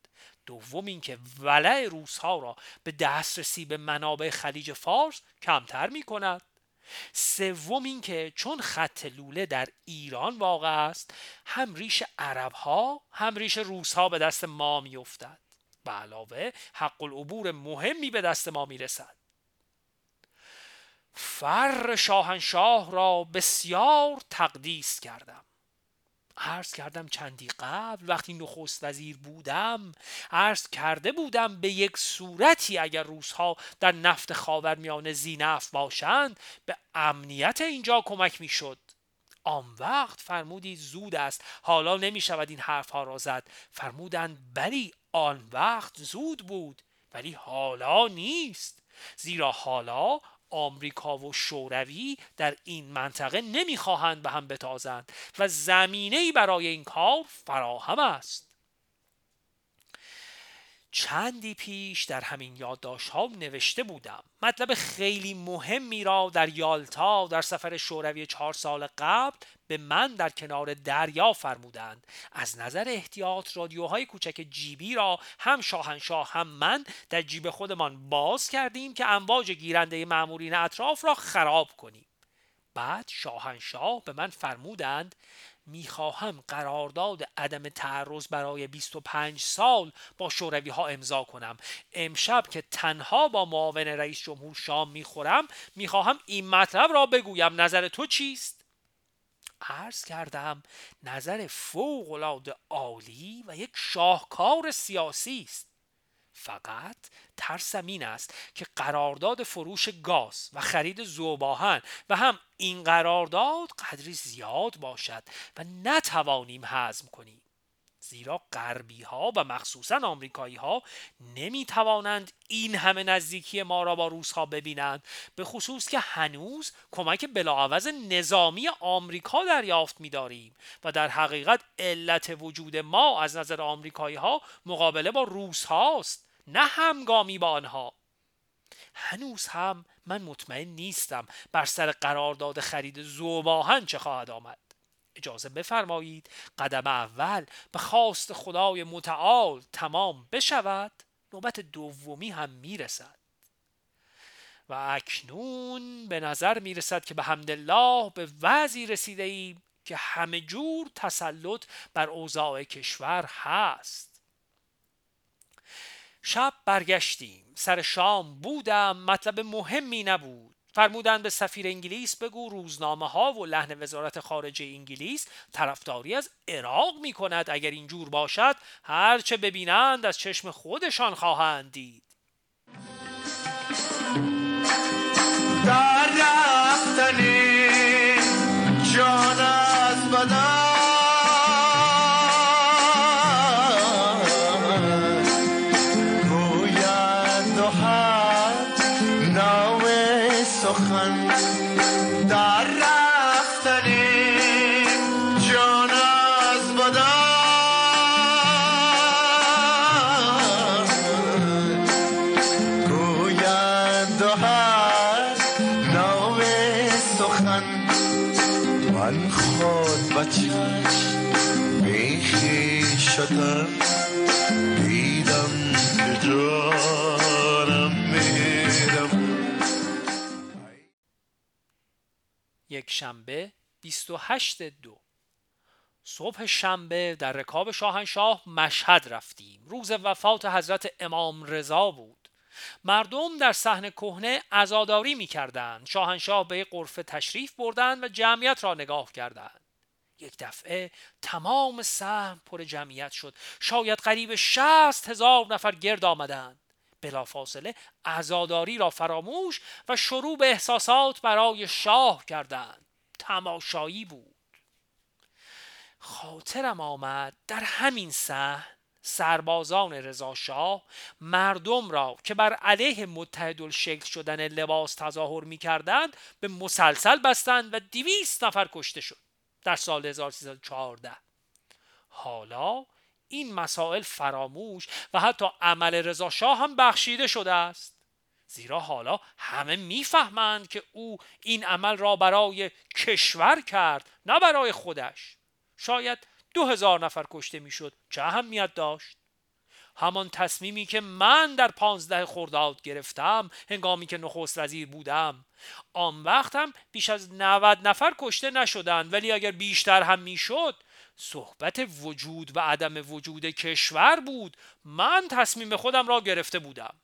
دوم اینکه ولع روسها را به دسترسی به منابع خلیج فارس کمتر می کند سوم اینکه چون خط لوله در ایران واقع است هم ریش عرب ها هم ریش روس ها به دست ما می افتد به علاوه حق العبور مهمی به دست ما می رسد فر شاهنشاه را بسیار تقدیس کردم. عرض کردم چندی قبل وقتی نخست وزیر بودم عرض کرده بودم به یک صورتی اگر روزها در نفت خاورمیانه زینف باشند به امنیت اینجا کمک می‌شد. آن وقت فرمودید زود است. حالا نمی شود این حرف ها را زد. فرمودند بلی آن وقت زود بود ولی حالا نیست. زیرا حالا آمریکا و شوروی در این منطقه نمی‌خواهند به هم بتازند و زمینه برای این کار فراهم است. چندی پیش در همین یادداشت ها نوشته بودم. مطلب خیلی مهمی را در یالتا در سفر شوروی چهار سال قبل به من در کنار دریا فرمودند. از نظر احتیاط رادیوهای کوچک جیبی را هم شاهنشاه هم من در جیب خودمان باز کردیم که امواج گیرنده معمورین اطراف را خراب کنیم. بعد شاهنشاه به من فرمودند می‌خواهم قرارداد عدم تعرض برای 25 سال با شوروی ها امضا کنم. امشب که تنها با معاون رئیس جمهور شام می‌خورم می‌خواهم این مطلب را بگویم. نظر تو چیست؟ عرض کردم نظر فوق العاده عالی و یک شاهکار سیاسی است. فقط ترسم این است که قرارداد فروش گاز و خرید زوباهن و هم این قرارداد قدری زیاد باشد و نتوانیم هضم کنیم. زیرا غربی ها و مخصوصا آمریکایی ها نمی توانند این همه نزدیکی ما را با روس ها ببینند به خصوص که هنوز کمک بلاعوض نظامی آمریکا دریافت می داریم و در حقیقت علت وجود ما از نظر آمریکایی ها مقابله با روس هاست نه همگامی با آنها. هنوز هم من مطمئن نیستم بر سر قرارداد خرید زوباهن چه خواهد آمد. اجازه بفرمایید قدم اول به خواست خدای متعال تمام بشود نوبت دومی هم می‌رسد. و اکنون به نظر می‌رسد که به حمدالله به وضعی رسیده ایم که همه جور تسلط بر اوضاع کشور هست. شب برگشتیم. سر شام بودم مطلب مهمی نبود. فرمودند به سفیر انگلیس بگو روزنامه ها و لحن وزارت خارجه انگلیس طرفداری از عراق می کند اگر اینجور باشد هرچه ببینند از چشم خودشان خواهند دید. در رفتنی جان از بدن شنبه 28 دو. صبح شنبه در رکاب شاهنشاه مشهد رفتیم. روز وفات حضرت امام رضا بود. مردم در صحن کهنه عزاداری می کردند شاهنشاه به قرفه تشریف بردند و جمعیت را نگاه کردند. یک دفعه تمام صحن پر جمعیت شد. شاید قریب شست هزار نفر گرد آمدند. بلافاصله عزاداری را فراموش و شروع به احساسات برای شاه کردند. تماشایی بود. خاطرم آمد در همین صحن سربازان رضاشاه مردم را که بر علیه متحدالشکل شدن لباس تظاهر می کردند به مسلسل بستند و دویست نفر کشته شد در سال 1314 حالا این مسائل فراموش و حتی عمل رضا شاه هم بخشیده شده است. زیرا حالا همه می‌فهمند که او این عمل را برای کشور کرد نه برای خودش. شاید دو هزار نفر کشته می‌شد. چه اهمیت داشت؟ همان تصمیمی که من در پانزده خرداد گرفتم هنگامی که نخست وزیر بودم. آن وقت هم بیش از 90 نفر کشته نشدند ولی اگر بیشتر هم می‌شد صحبت وجود و عدم وجود کشور بود. من تصمیم خودم را گرفته بودم.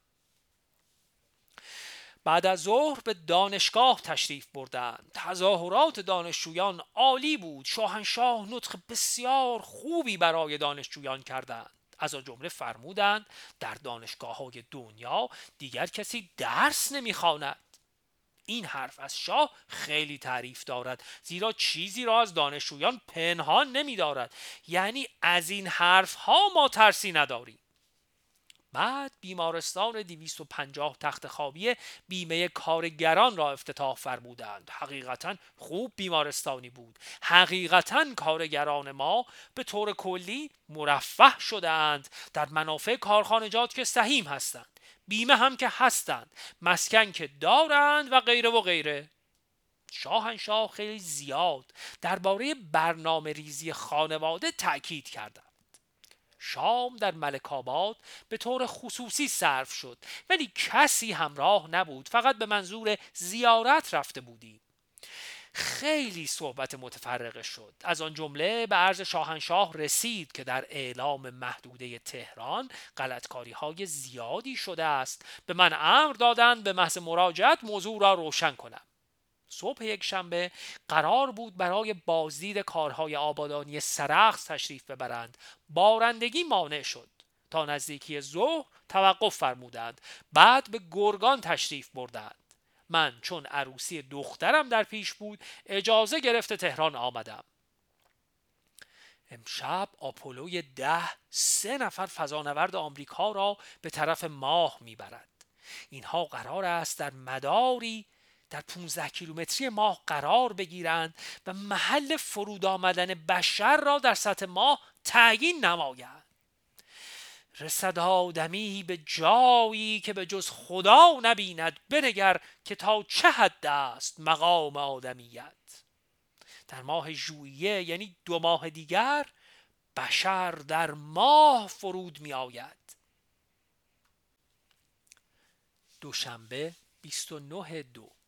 بعد از ظهر به دانشگاه تشریف بردند. تظاهرات دانشجویان عالی بود. شاهنشاه نطق بسیار خوبی برای دانشجویان کردند. از آن جمله فرمودند در دانشگاه های دنیا دیگر کسی درس نمی‌خواند. این حرف از شاه خیلی تعریف دارد زیرا چیزی را از دانشجویان پنهان نمی دارد یعنی از این حرف ها ما ترسی نداریم. بعد بیمارستان 250 تخت خوابی بیمه کارگران را افتتاح فرمودند. حقیقتا خوب بیمارستانی بود. حقیقتا کارگران ما به طور کلی مرفه شدهاند. در منافع کارخانجات که سهیم هستند. بیمه هم که هستند. مسکن که دارند و غیره و غیره. شاهنشاه خیلی زیاد درباره برنامه ریزی خانواده تأکید کردند. شام در ملک آباد به طور خصوصی صرف شد ولی کسی همراه نبود فقط به منظور زیارت رفته بودیم. خیلی صحبت متفرقه شد. از آن جمله به عرض شاهنشاه رسید که در اعلام محدوده تهران غلطکاری های زیادی شده است. به من امر دادند به محض مراجعت موضوع را روشن کنم. صبح یک شنبه قرار بود برای بازدید کارهای آبادانی سرخص تشریف ببرند. بارندگی مانع شد. تا نزدیکی ظهر توقف فرمودند. بعد به گرگان تشریف بردند. من چون عروسی دخترم در پیش بود اجازه گرفته تهران آمدم. امشب آپولوی ده سه نفر فضانورد آمریکا را به طرف ماه می‌برد. اینها قرار است در مداری در 15 کیلومتری ماه قرار بگیرند و محل فرود آمدن بشر را در سطح ماه تعیین نمایند. رسد آدمی به جایی که به جز خدا نبیند بنگر که تا چه حد است مقام آدمیت. در ماه ژوئیه یعنی دو ماه دیگر بشر در ماه فرود می آید دوشنبه 29 دو.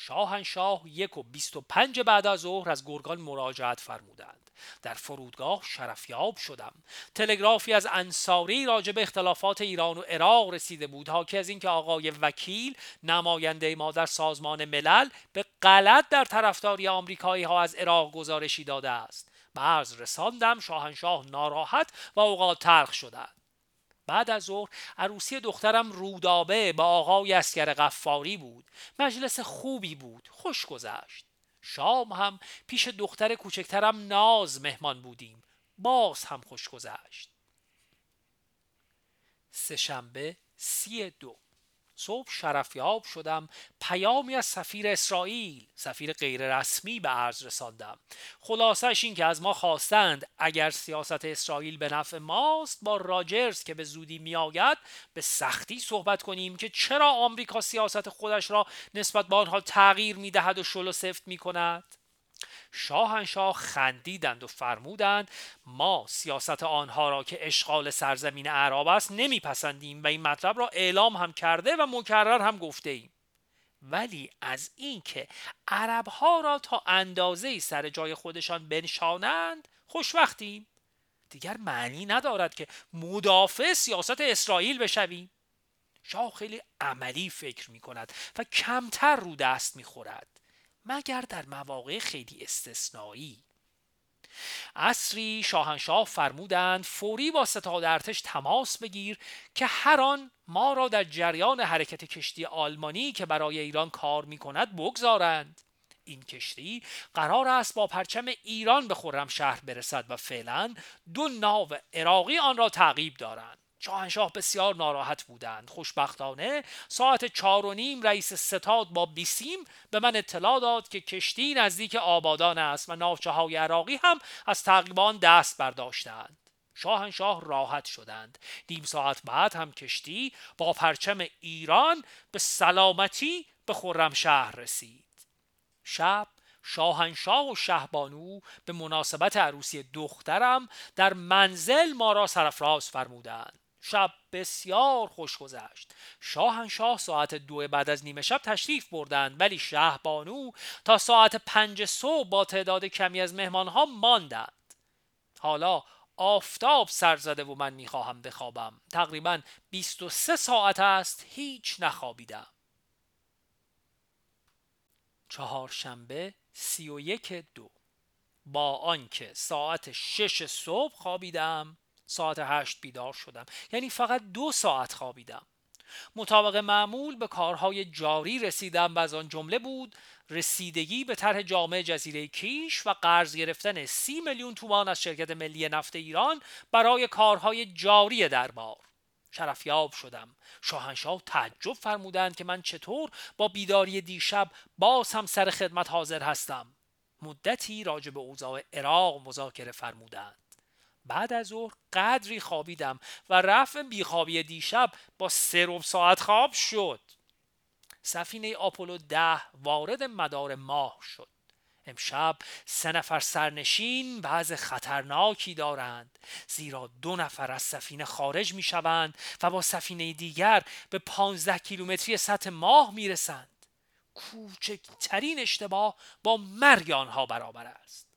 شاهنشاه یک و بیست و پنج بعد از ظهر از گرگان مراجعت فرمودند. در فرودگاه شرفیاب شدم. تلگرافی از انصاری راجع به اختلافات ایران و عراق رسیده بود. حاکی از اینکه آقای وکیل نماینده ما در سازمان ملل به غلط در طرفداری آمریکایی ها از عراق گزارشی داده است. مرز رساندم شاهنشاه ناراحت و اوقات تلخ شدند. بعد از ظهر عروسی دخترم رودابه با آقای اسکر قفاری بود. مجلس خوبی بود. خوش گذشت. شام هم پیش دختر کوچکترم ناز مهمان بودیم. باز هم خوش گذشت. سهشنبه سی دو. صبح شرفیاب شدم پیامی از سفیر اسرائیل سفیر غیر رسمی به عرض رساندم. خلاصش این که از ما خواستند اگر سیاست اسرائیل به نفع ماست با راجرز که به زودی میآید به سختی صحبت کنیم که چرا آمریکا سیاست خودش را نسبت به آنها تغییر می‌دهد و شل و سفت می کند شاهنشاه خندیدند و فرمودند ما سیاست آنها را که اشغال سرزمین اعراب است نمیپسندیم و این مطلب را اعلام هم کرده و مکرر هم گفته ایم. ولی از اینکه عرب ها را تا اندازه سر جای خودشان بنشانند خوشوقتیم دیگر معنی ندارد که مدافع سیاست اسرائیل بشویم. شاه خیلی عملی فکر می کند و کمتر رو دست می خورد مگر در مواقع خیلی استثنایی؟ اصری شاهنشاه فرمودند فوری با ستاد ارتش تماس بگیر که هر آن ما را در جریان حرکت کشتی آلمانی که برای ایران کار می کند بگذارند. این کشتی قرار است با پرچم ایران به خرمشهر برسد و فعلا دو ناو عراقی آن را تعقیب دارند. شاهنشاه بسیار ناراحت بودند. خوشبختانه ساعت چار و نیم رئیس ستاد با بیسیم به من اطلاع داد که کشتی نزدیک آبادان است و ناوچه های عراقی هم از تعقیبان دست برداشتند. شاهنشاه راحت شدند. نیم ساعت بعد هم کشتی با پرچم ایران به سلامتی به خرمشهر رسید. شب شاهنشاه و شهبانو به مناسبت عروسی دخترم در منزل ما را سرفراز فرمودند. شب بسیار خوش گذشت. شاهنشاه ساعت دو بعد از نیمه شب تشریف بردند ولی شهبانو تا ساعت پنج صبح با تعداد کمی از مهمانها ماندند. حالا آفتاب سر زده و من می‌خواهم بخوابم. تقریبا 23 ساعت است هیچ نخوابیدم. چهارشنبه سی و یک دو. با آنکه ساعت شش صبح خوابیدم ساعت هشت بیدار شدم. یعنی فقط دو ساعت خوابیدم. مطابق معمول به کارهای جاری رسیدم و از آن جمله بود رسیدگی به طرح جامعه جزیره کیش و قرض گرفتن سی میلیون تومان از شرکت ملی نفت ایران برای کارهای جاری دربار. شرفیاب شدم. شاهنشاه تعجب فرمودند که من چطور با بیداری دیشب باز هم سر خدمت حاضر هستم. مدتی راجع به اوضاع عراق مذاکره فرمودند. بعد از ظهر قدری خوابیدم و رفع بیخوابی دیشب با سه ساعت خواب شد. سفینه آپولو ده وارد مدار ماه شد. امشب سه نفر سرنشین بعض خطرناکی دارند. زیرا دو نفر از سفینه خارج می شوند و با سفینه دیگر به پانزده کیلومتری سطح ماه می رسند کوچکترین اشتباه با مرگ آنها برابر است.